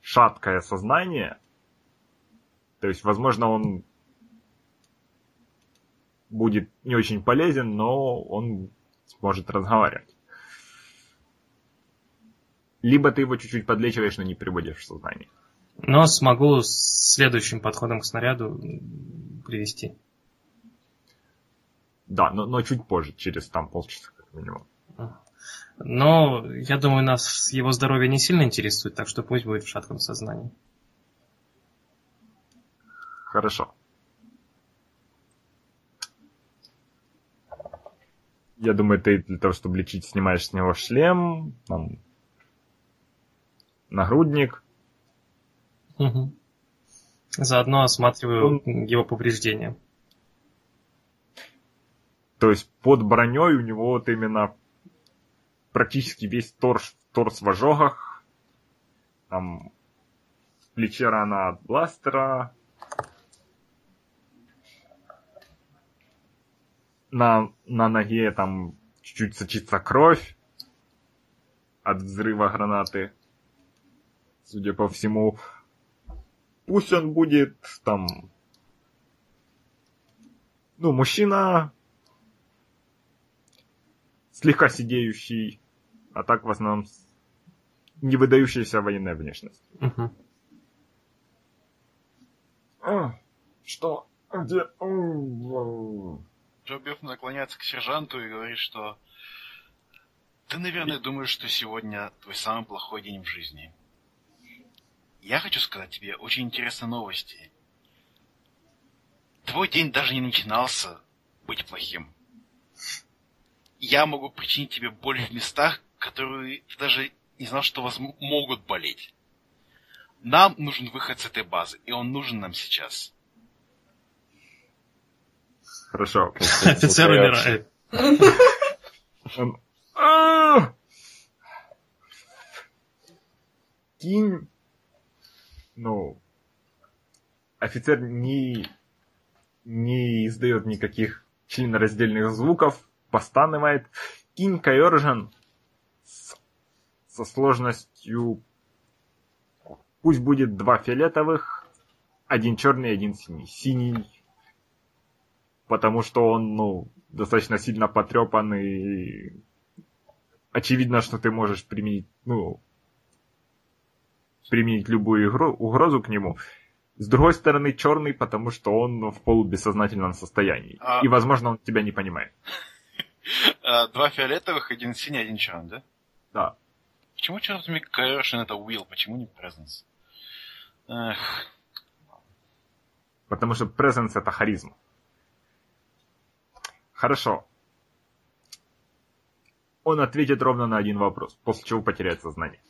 шаткое сознание, то есть, возможно, он будет не очень полезен, но он сможет разговаривать. Либо ты его чуть-чуть подлечиваешь, но не приводишь в сознание. Но смогу с следующим подходом к снаряду привести. Да, но, но чуть позже, через там полчаса как минимум. Но я думаю, нас его здоровье не сильно интересует, так что пусть будет в шатком сознании. Хорошо. Я думаю, ты для того, чтобы лечить, снимаешь с него шлем, там, нагрудник. Мгм. Заодно осматриваю его повреждения. То есть под броней у него вот именно практически весь торс, торс в ожогах. Там в плече рана от бластера. На, на ноге там чуть-чуть сочится кровь от взрыва гранаты. Судя по всему, пусть он будет там... Ну, мужчина слегка сидеющий, а так в основном с- не выдающаяся военная внешность. Мгм. А, что? Где? М, Джо Беф наклоняется к сержанту и говорит, что ты, наверное, думаешь, что сегодня твой самый плохой день в жизни. Я хочу сказать тебе очень интересные новости. Твой день даже не начинался быть плохим. Я могу причинить тебе боль в местах, которые ты даже не знал, что вас могут болеть. Нам нужен выход с этой базы, и он нужен нам сейчас. Хорошо. Офицер умирает. Он... «А!» Кинь... Ну... Офицер не... Не издает никаких членораздельных звуков, постанывает. Кинь Кайоржан со сложностью... Пусть будет два фиолетовых, один черный, один синий. Синий потому что он, ну, достаточно сильно потрепан и очевидно, что ты можешь применить, ну, применить любую игру, угрозу к нему. С другой стороны, черный, потому что он в полубессознательном состоянии. А- И, возможно, он тебя не понимает. А, Два фиолетовых, один синий, один черный, да? Да. Почему, черт возьми, Coercion это Will, почему не Presence? Эх, Потому что presence это харизма. Хорошо. Он ответит ровно на один вопрос, после чего потеряет сознание.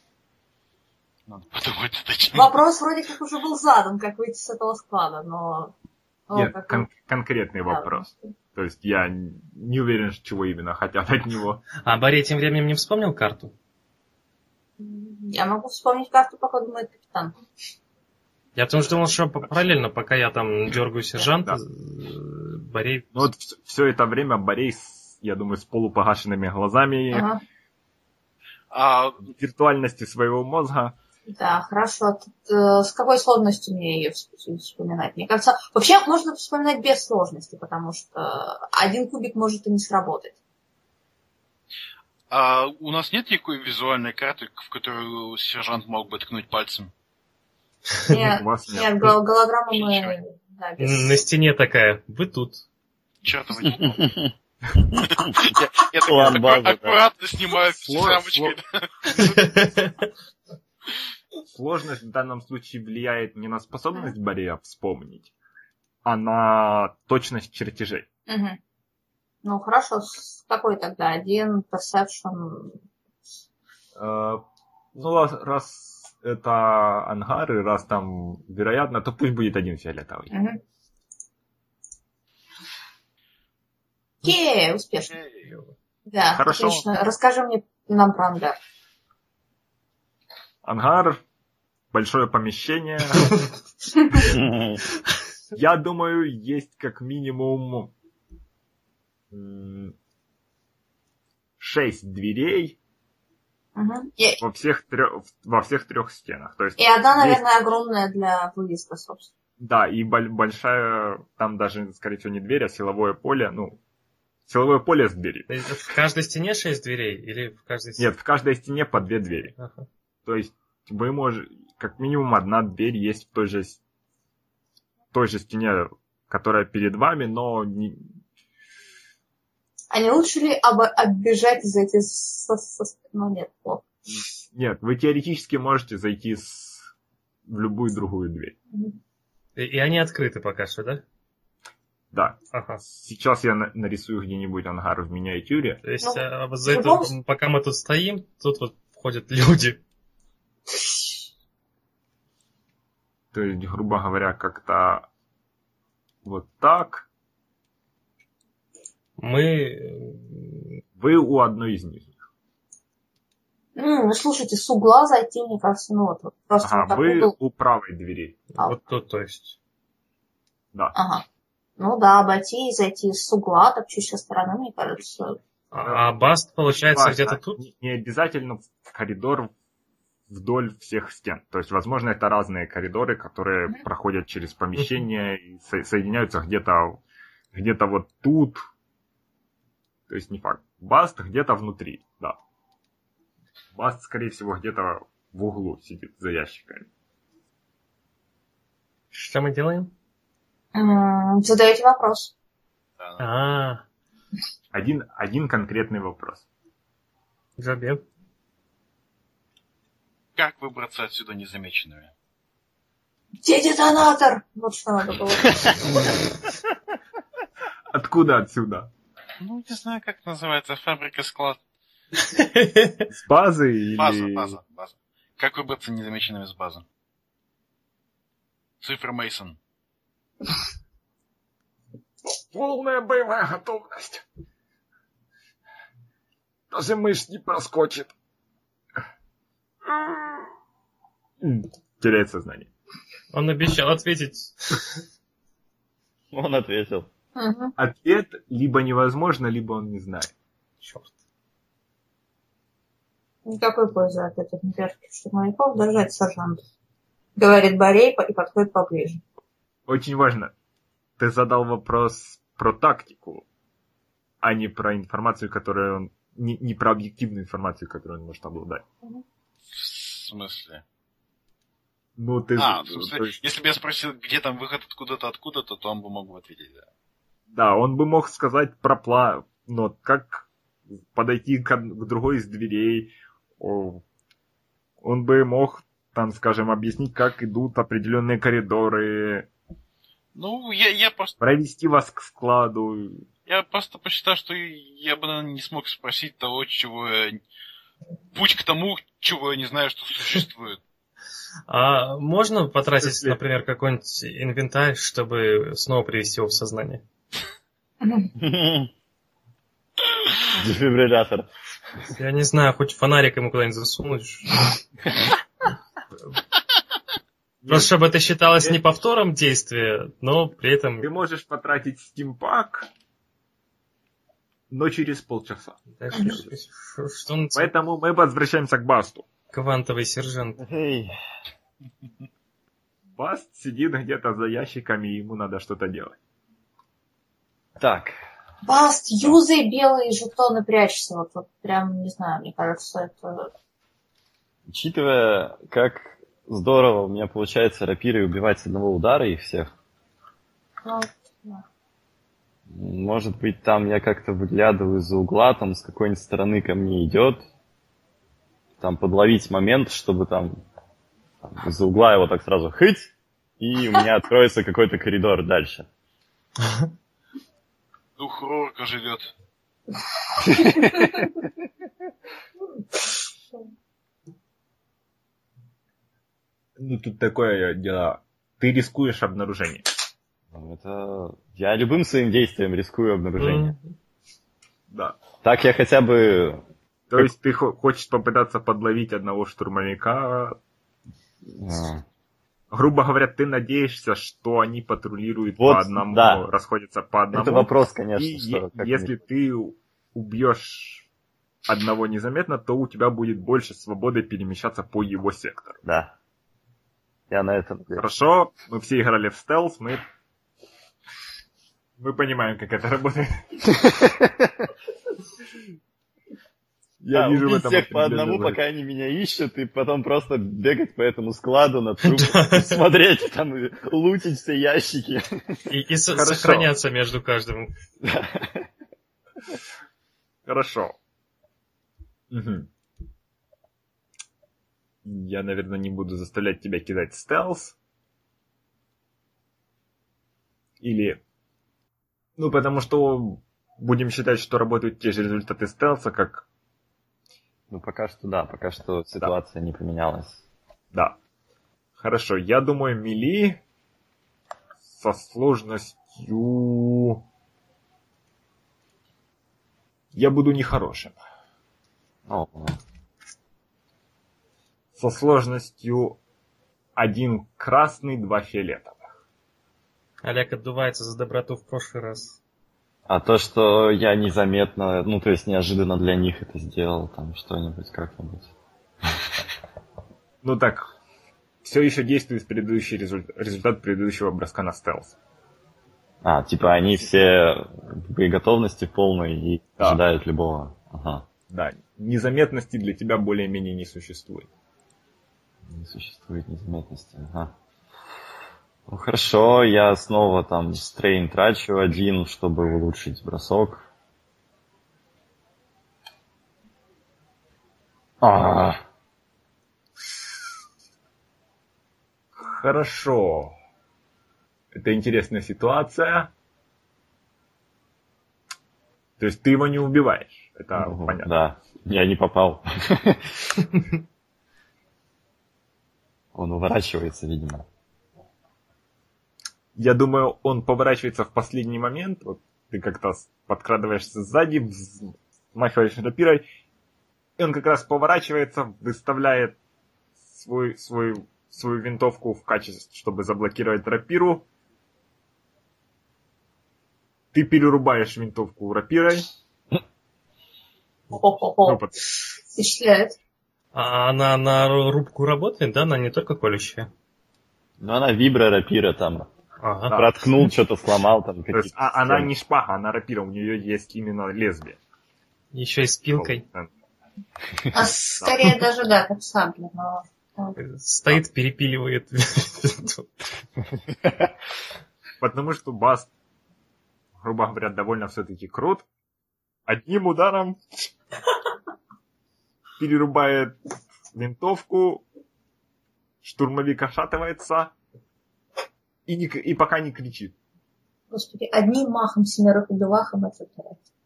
надо подумать точнее. Вопрос вроде как уже был задан, как выйти с этого склада, но... Нет, как- кон- конкретный да, вопрос. То есть я не уверен, чего именно хотят от него. А Борей тем временем не вспомнил карту? Я могу вспомнить карту, пока думает капитан. Я потому что думал, что параллельно, пока я там дергаю сержанта, Да. Борей... Ну вот все это время Борей, я думаю, с полупогашенными глазами, Ага. А виртуальности своего мозга. Да, хорошо. Тут, э, с какой сложностью мне ее вс- вспоминать? Мне кажется, вообще можно вспоминать без сложности, потому что один кубик может и не сработать. А у нас нет никакой визуальной карты, в которую сержант мог бы ткнуть пальцем? Нет, нет. нет, гол- голограмму мы... На стене такая, вы тут. Чертова Я так- аккуратно снимаю Сло- рамочкой. Сложность в данном случае влияет не на способность Борея вспомнить, а на точность чертежей. Мгм. Ну, хорошо. С какой тогда? Один perception. Э, Ну, раз, раз это ангары, раз там вероятно, то пусть будет один фиолетовый. Мгм. Окей, успешно. Да, Хорошо. отлично. Расскажи мне нам про ангар. Ангар, большое помещение. Я думаю, есть как минимум шесть дверей. И, во всех трех, во всех трех стенах. То есть и одна, есть- наверное, огромная для выезда, собственно. Да, и боль- большая, там даже, скорее всего, не дверь, а силовое поле, ну, силовое поле с дверью. В каждой стене шесть дверей? Или в каждой стене? Нет, в каждой стене по две двери. Ага. То есть вы можете, как минимум одна дверь есть в той же, той же стене, которая перед вами, но не- А не лучше ли обо- оббежать и зайти со... со- Ну, нет, плохо. нет, вы теоретически можете зайти с- в любую другую дверь. И, и они открыты пока что, да? Да, Ага. сейчас я на- нарисую где-нибудь ангар в миниатюре. То есть, Ну, а, вот за в это, любом пока мы тут стоим, тут вот входят люди. То есть, грубо говоря, как-то вот так. Мы... э, Вы у одной из них. Ну, слушайте, с угла зайти, мне кажется, ну вот, вот просто вот Ага, так вы угол. у правой двери. А. Вот тут, то есть. Да. Ага. Ну да, обойти и зайти с угла, так чуть со стороны, мне кажется. А, а Баст, получается, Важно, где-то тут? Не, обязательно в коридор вдоль всех стен. То есть, возможно, это разные коридоры, которые Мгм. проходят через помещение и со- соединяются где-то где-то вот тут. То есть не факт. Баст где-то внутри, да. Баст, скорее всего, где-то в углу сидит за ящиками. Что мы делаем? Задаете вопрос. А, Один, один конкретный вопрос. Джобе. Как выбраться отсюда незамеченными? Где детонатор? Вот что надо было. Откуда отсюда? Ну, не знаю, как называется, фабрика-склад. С базы или... База, база, база. Как выбраться незамеченными с базы? Цифра Мейсон. полная боевая готовность. Даже мышь не проскочит. Теряет сознание. Он обещал ответить. Он ответил. Мгм. Ответ либо невозможно, либо он не знает. Черт. Никакой пользы от этих имперских штурмовиков держать сержант. Говорит Борей и подходит поближе. Очень важно. Ты задал вопрос про тактику, а не про информацию, которую он... Не, не про объективную информацию, которую он может обладать. В смысле? Ну, ты... А, в то смысле, есть, если бы я спросил, где там выход откуда-то, откуда-то, то он бы мог бы ответить, да. Да, он бы мог сказать про план, но как подойти к, к другой из дверей. О, Он бы мог, там, скажем, объяснить, как идут определенные коридоры, Ну, я, я просто провести вас к складу. Я просто посчитал, что я бы, наверное, не смог спросить того, чего я... Путь к тому, чего я не знаю, что существует. А можно потратить, например, какой-нибудь инвентарь, чтобы снова привести его в сознание? Дефибриллятор. Я не знаю, хоть фонарик ему куда-нибудь засунуть. Просто чтобы это считалось не повтором действия, но при этом... Ты можешь потратить стимпак, но через полчаса. Так, Что что он Поэтому мы возвращаемся к Басту. квантовый сержант? Эй, Баст сидит где-то за ящиками, и ему надо что-то делать. Так, Баст, юзай белые жетоны, прячься. Вот, вот прям, не знаю, мне кажется, это... учитывая, как здорово у меня получается рапирой убивать с одного удара их всех, Ну, да. может быть, там я как-то выглядываю из-за угла, там с какой-нибудь стороны ко мне идет, там подловить момент, чтобы там, там из-за угла его так сразу хыть, и у меня откроется какой-то коридор дальше. Дух Рорка живет. Ну, тут такое дело. Ты рискуешь обнаружение. Ну, Это... Я любым своим действием рискую обнаружение. Да. Так я хотя бы... То есть ты хо- хочешь попытаться подловить одного штурмовика. а, Грубо говоря, ты надеешься, что они патрулируют Вот, по одному, да. расходятся по одному. Это вопрос, конечно, И что... если они- ты убьешь одного незаметно, то у тебя будет больше свободы перемещаться по его сектору. Да. Я на это надеюсь. Хорошо, мы все играли в стелс, мы... Мы понимаем, как это работает. Я Да, вижу в этом всех по одному, пока они меня ищут, и потом просто бегать по этому складу на труп, смотреть там, и лутить все ящики. И, сохраняться между каждым. Хорошо. Я, наверное, не буду заставлять тебя кидать стелс. Или... Ну, потому что будем считать, что работают те же результаты стелса, как... Ну, пока что да, пока что ситуация не поменялась. Да. Хорошо, я думаю, мили со сложностью... Я буду нехорошим. О, со сложностью один красный, два фиолетовых. Олег отдувается за доброту в прошлый раз. А то, что я незаметно, ну, то есть неожиданно для них это сделал, там что-нибудь как-нибудь. Ну так, все еще действует предыдущий результ- результат предыдущего броска на стелс. А, типа они все в боеготовности полной и Да. ожидают любого. Ага, Да, незаметности для тебя более-менее не существует. не существует незаметности. Ага. Ну хорошо, я снова там стрейн трачу один, чтобы улучшить бросок. А, Хорошо. Это интересная ситуация. То есть ты его не убиваешь. Это ну, понятно. Да, я не попал. Он уворачивается, видимо. Я думаю, он поворачивается в последний момент, вот ты как-то подкрадываешься сзади, взмахиваешь рапирой, и он как раз поворачивается, выставляет свой, свой, свою винтовку в качестве, чтобы заблокировать рапиру. Ты перерубаешь винтовку рапирой. Хо-хо-хо. Ну, Впечатляет. А она на рубку работает, да? Она не только колющая? Ну, она вибра, рапира там. Ага. Проткнул, что-то сломал там. То есть, а- она не шпага, она рапира, у нее есть именно лезвие. Еще и с пилкой. А скорее даже, да, как сабля. Но... Стоит, перепиливает. Потому что Баст, грубо говоря, довольно все-таки крут. Одним ударом перерубает винтовку, штурмовик ошатывается и, не и пока не кричит. Господи, одним махом семерых убивахом это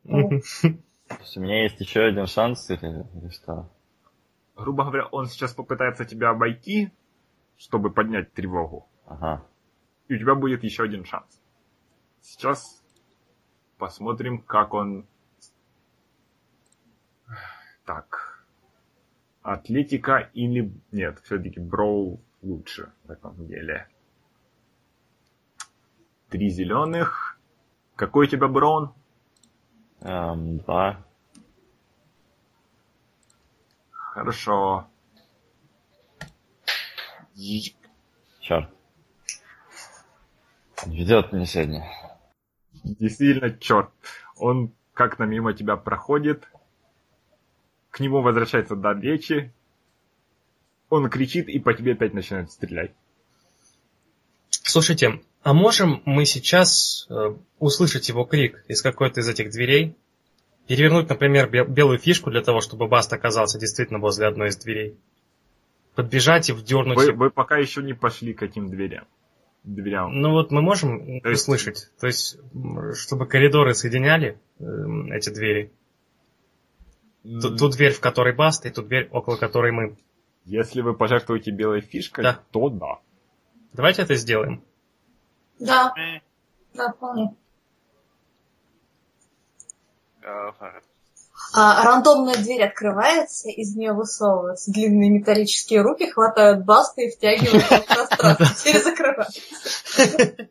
Мгм. То есть у меня есть еще один шанс или, или что? Грубо говоря, он сейчас попытается тебя обойти, чтобы поднять тревогу. Ага. И у тебя будет еще один шанс. Сейчас посмотрим, как он... Так. Атлетика или... Нет, все-таки Броул лучше в этом деле. Три зеленых. Какой у тебя Браун? Эм, два. Хорошо. Черт. Ведет мне сегодня. Действительно, черт. Он как-то мимо тебя проходит. К нему возвращается дар речи. Он кричит и по тебе опять начинает стрелять. Слушайте, а можем мы сейчас э, услышать его крик из какой-то из этих дверей? Перевернуть, например, бе- белую фишку для того, чтобы Баст оказался действительно возле одной из дверей. Подбежать и вдернуть Вы, вы пока еще не пошли к этим дверям. Дверям. Ну вот мы можем То есть- услышать, то есть, чтобы коридоры соединяли эм, эти двери. Ту, ту дверь, в которой Баст, и ту дверь, около которой мы. Если вы пожертвуете белой фишкой, Да. то да. Давайте это сделаем. Да, да, вполне. А, рандомная дверь открывается, из нее высовываются длинные металлические руки, хватают басты и втягивают в пространство. Дверь закрывают.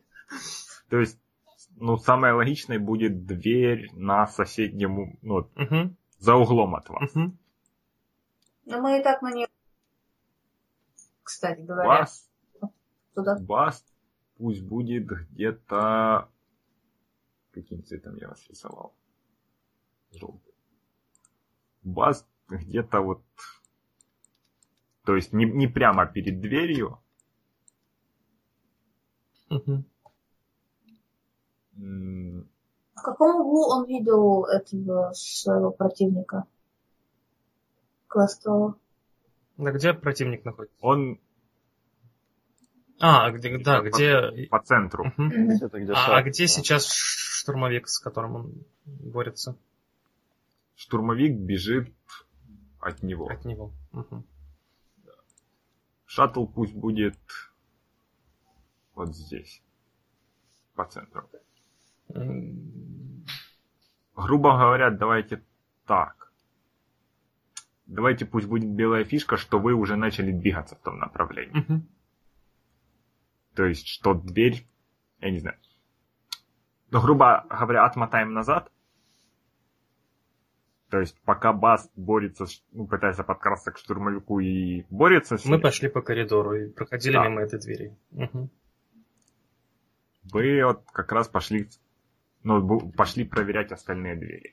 То есть, ну, самое логичное будет дверь на соседнем, ну, за углом от вас. Но мы и так на нее... Кстати говоря, Вас, туда. вас пусть будет где-то... Каким цветом я вас рисовал? Желтый. Вас где-то вот... То есть не, не прямо перед дверью, м, В каком углу он видел этого своего противника? Квестового. Да где противник находится? он А, где, да, По- где... по центру. Мгм. Это где А, а где да. сейчас штурмовик, с которым он борется Штурмовик бежит от него. от него? Мгм. Шаттл пусть будет вот здесь, по центру. Грубо говоря, давайте так. Давайте пусть будет белая фишка, что вы уже начали двигаться в том направлении. мгм. То есть, что дверь, я не знаю. Ну, грубо говоря, отмотаем назад. То есть, пока Бас борется, ну, пытается подкрасться к штурмовику и борется с Мы ним, пошли по коридору и проходили Да. мимо этой двери. Мгм. вы вот как раз пошли, ну, пошли проверять остальные двери.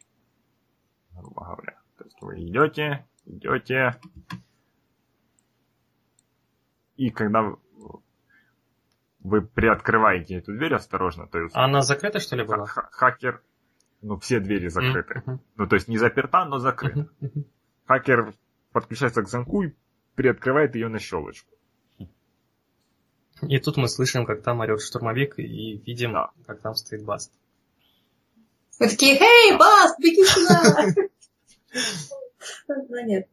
Грубо говоря. То есть, вы идете, идете, и когда вы- приоткрываете эту дверь осторожно, то есть А она закрыта, что ли, была? ха- хакер, ну, все двери закрыты. Мгм. Ну, то есть не заперта, но закрыта. Мгм. Хакер подключается к замку и приоткрывает ее на щелочку. И тут мы слышим, как там орет штурмовик, и видим, Да. как там стоит Баст. Вы такие, эй, Бас, беги сюда! Нет.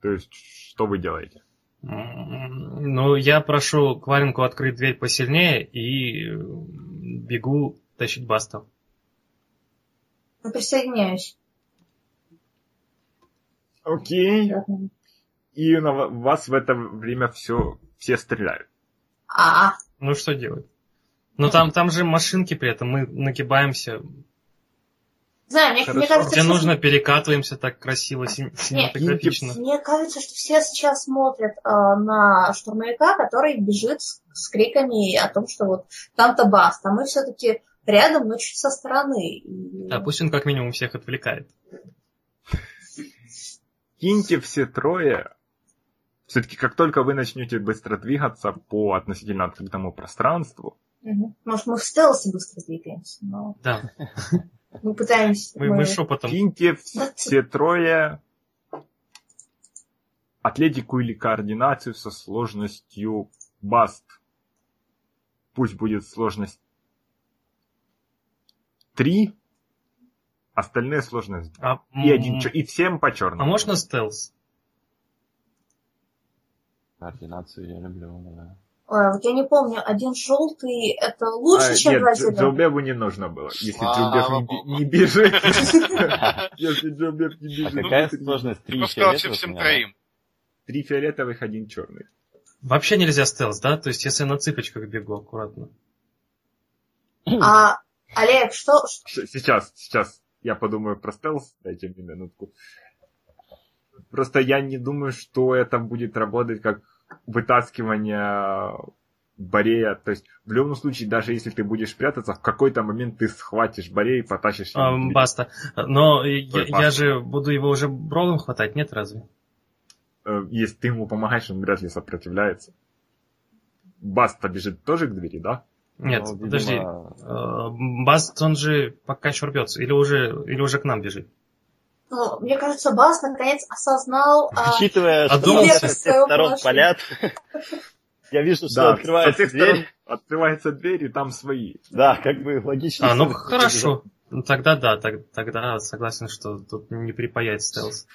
То есть, что вы делаете? Ну, я прошу Кваринку открыть дверь посильнее и бегу тащить Баста. Ну, Присоединяюсь. Окей. И на ва- вас в это время все, все стреляют. А, Ну, что делать? Ну, там, там же машинки при этом, мы нагибаемся. Знаю, мне, мне кажется, Где все- нужно, перекатываемся так красиво, син- синематографично. Мне кажется, что все сейчас смотрят э, на штурмовика, который бежит с, с криками о том, что вот там-то бас, а мы все-таки рядом, но чуть со стороны. И- Да, пусть он как минимум всех отвлекает. Киньте все трое. Все-таки как только вы начнете быстро двигаться по относительно открытому пространству. Может, мы в стелсе быстро двигаемся, но Да, мы пытаемся... мы, мы шепотом. киньте все трое атлетику или координацию со сложностью баст. Пусть будет сложность 3, остальные сложность А, И, один, и всем по черному. а можно стелс? Координацию я люблю, да. Ой, вот я не помню, один желтый это лучше, А, чем нет, два зеленых. Джилбебу не нужно было. Если Слава Джилбеб не, бежит, если Джилбеб не А бежит, какая то сложность? Три фиолетовых всем троим. три фиолетовых, один черный. Вообще нельзя стелс, да? То есть, если я на цыпочках бегу аккуратно. А, Олег, что... Сейчас, сейчас я подумаю про стелс, дайте мне минутку. Просто я не думаю, что это будет работать как вытаскивание Борея. То есть, в любом случае, даже если ты будешь прятаться, в какой-то момент ты схватишь Борея и потащишь его. Вперед. баста. Но я, Ой, я баста. же буду его уже бролом хватать, нет разве? Э, Если ты ему помогаешь, он вряд ли сопротивляется. Баста бежит тоже к двери, да? Нет, Ну, видимо, подожди. Э, Баст, он же пока еще рвется. Или уже, или уже к нам бежит. Ну, мне кажется, Бас наконец осознал... а, Учитывая, что Одумался. нас со всех сторон палят, я вижу, что Да, открывается дверь. сторон открывается дверь, и там свои. Да, как бы логично. А, ну что- хорошо. Ну, Тогда да, так- тогда согласен, что тут не припаять стелс.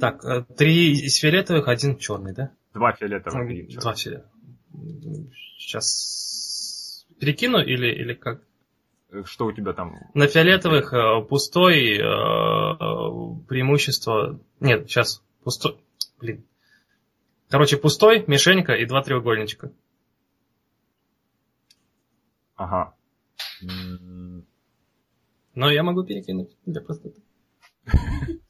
Так, э, три из фиолетовых, один черный, да? Два фиолетовых, один черный. Два фиолетовых. Сейчас перекину или, или как? Э, Что у тебя там? На фиолетовых э, пустой э, преимущество... Нет, сейчас пустой... Блин. Короче, пустой, мишенька и два треугольничка. Ага. Но я могу перекинуть для простоты.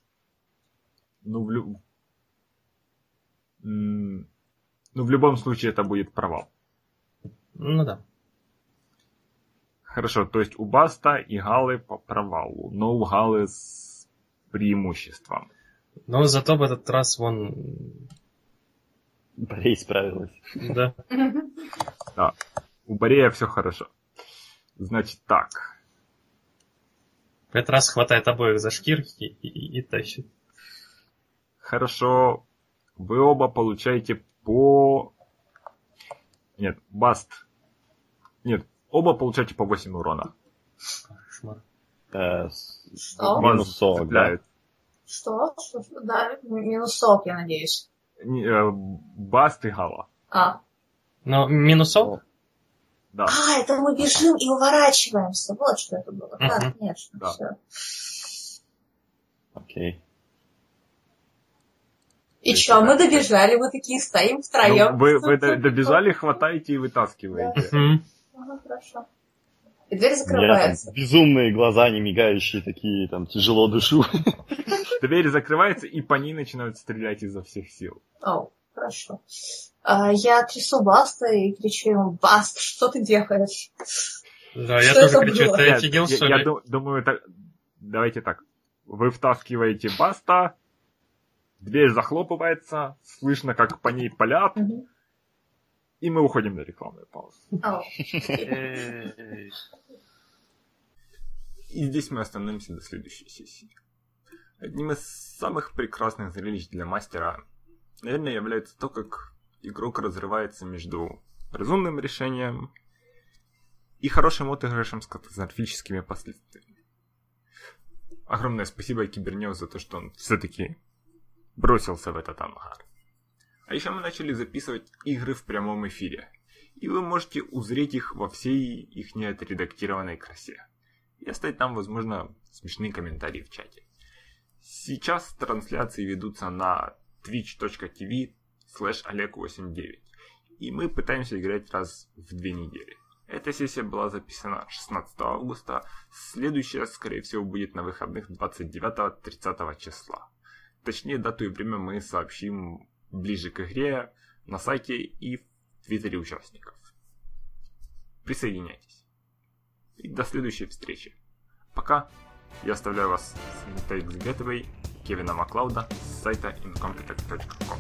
Ну, в лю- М, Ну, в любом случае это будет провал. Ну да. Хорошо, то есть у Баста и Галы по провалу, но у Галы с преимуществом. Но зато в этот раз вон... Борей справилась. Да. У Борея все хорошо. Значит так. В этот раз хватает обоих за шкирки и, и- и тащит. Хорошо. Вы оба получаете по... Нет, Баст. Нет, оба получаете по 8 урона. Кошмар. Э, Что? Минус 40, да? Что? Что? Да, минусок, я надеюсь. Не, э, Баст и Гала. А. Но минусов? Да. а, это мы бежим и уворачиваемся. Вот что это было. Да, Мгм. конечно, Да. все. Окей. И что, мы добежали, мы такие стоим втроем. Ну, вы, вы до- добежали, хватаете и вытаскиваете. Мгм. Ага, хорошо. И дверь там закрывается. безумные глаза, не мигающие такие, там, тяжело дышу. Дверь закрывается, и по ней начинают стрелять изо всех сил. О, хорошо. А, я трясу Баста и кричу ему, Баст, что ты делаешь? Да, я тоже кричу, было? ты офигел, я, я думаю, так... давайте так. Вы втаскиваете Баста, дверь захлопывается, слышно, как по ней палят, Мгм. И мы уходим на рекламную паузу. И здесь мы остановимся до следующей сессии. Одним из самых прекрасных зрелищ для мастера, наверное, является то, как игрок разрывается между разумным решением и хорошим отыгрышем с катастрофическими последствиями. Огромное спасибо Кибернеу за то, что он все-таки бросился в этот ангар. А еще мы начали записывать игры в прямом эфире. И вы можете узреть их во всей их неотредактированной красе. И оставить там, возможно, смешные комментарии в чате. Сейчас трансляции ведутся на twitch.tv slash oleg89. И мы пытаемся играть раз в две недели. Эта сессия была записана 16 августа, следующая, скорее всего, будет на выходных 29-30 числа. Точнее, дату и время мы сообщим ближе к игре на сайте и в твиттере участников. Присоединяйтесь. И до следующей встречи. Пока. Я оставляю вас с Intelix Gateway Кевина Маклауда с сайта incompetent.com.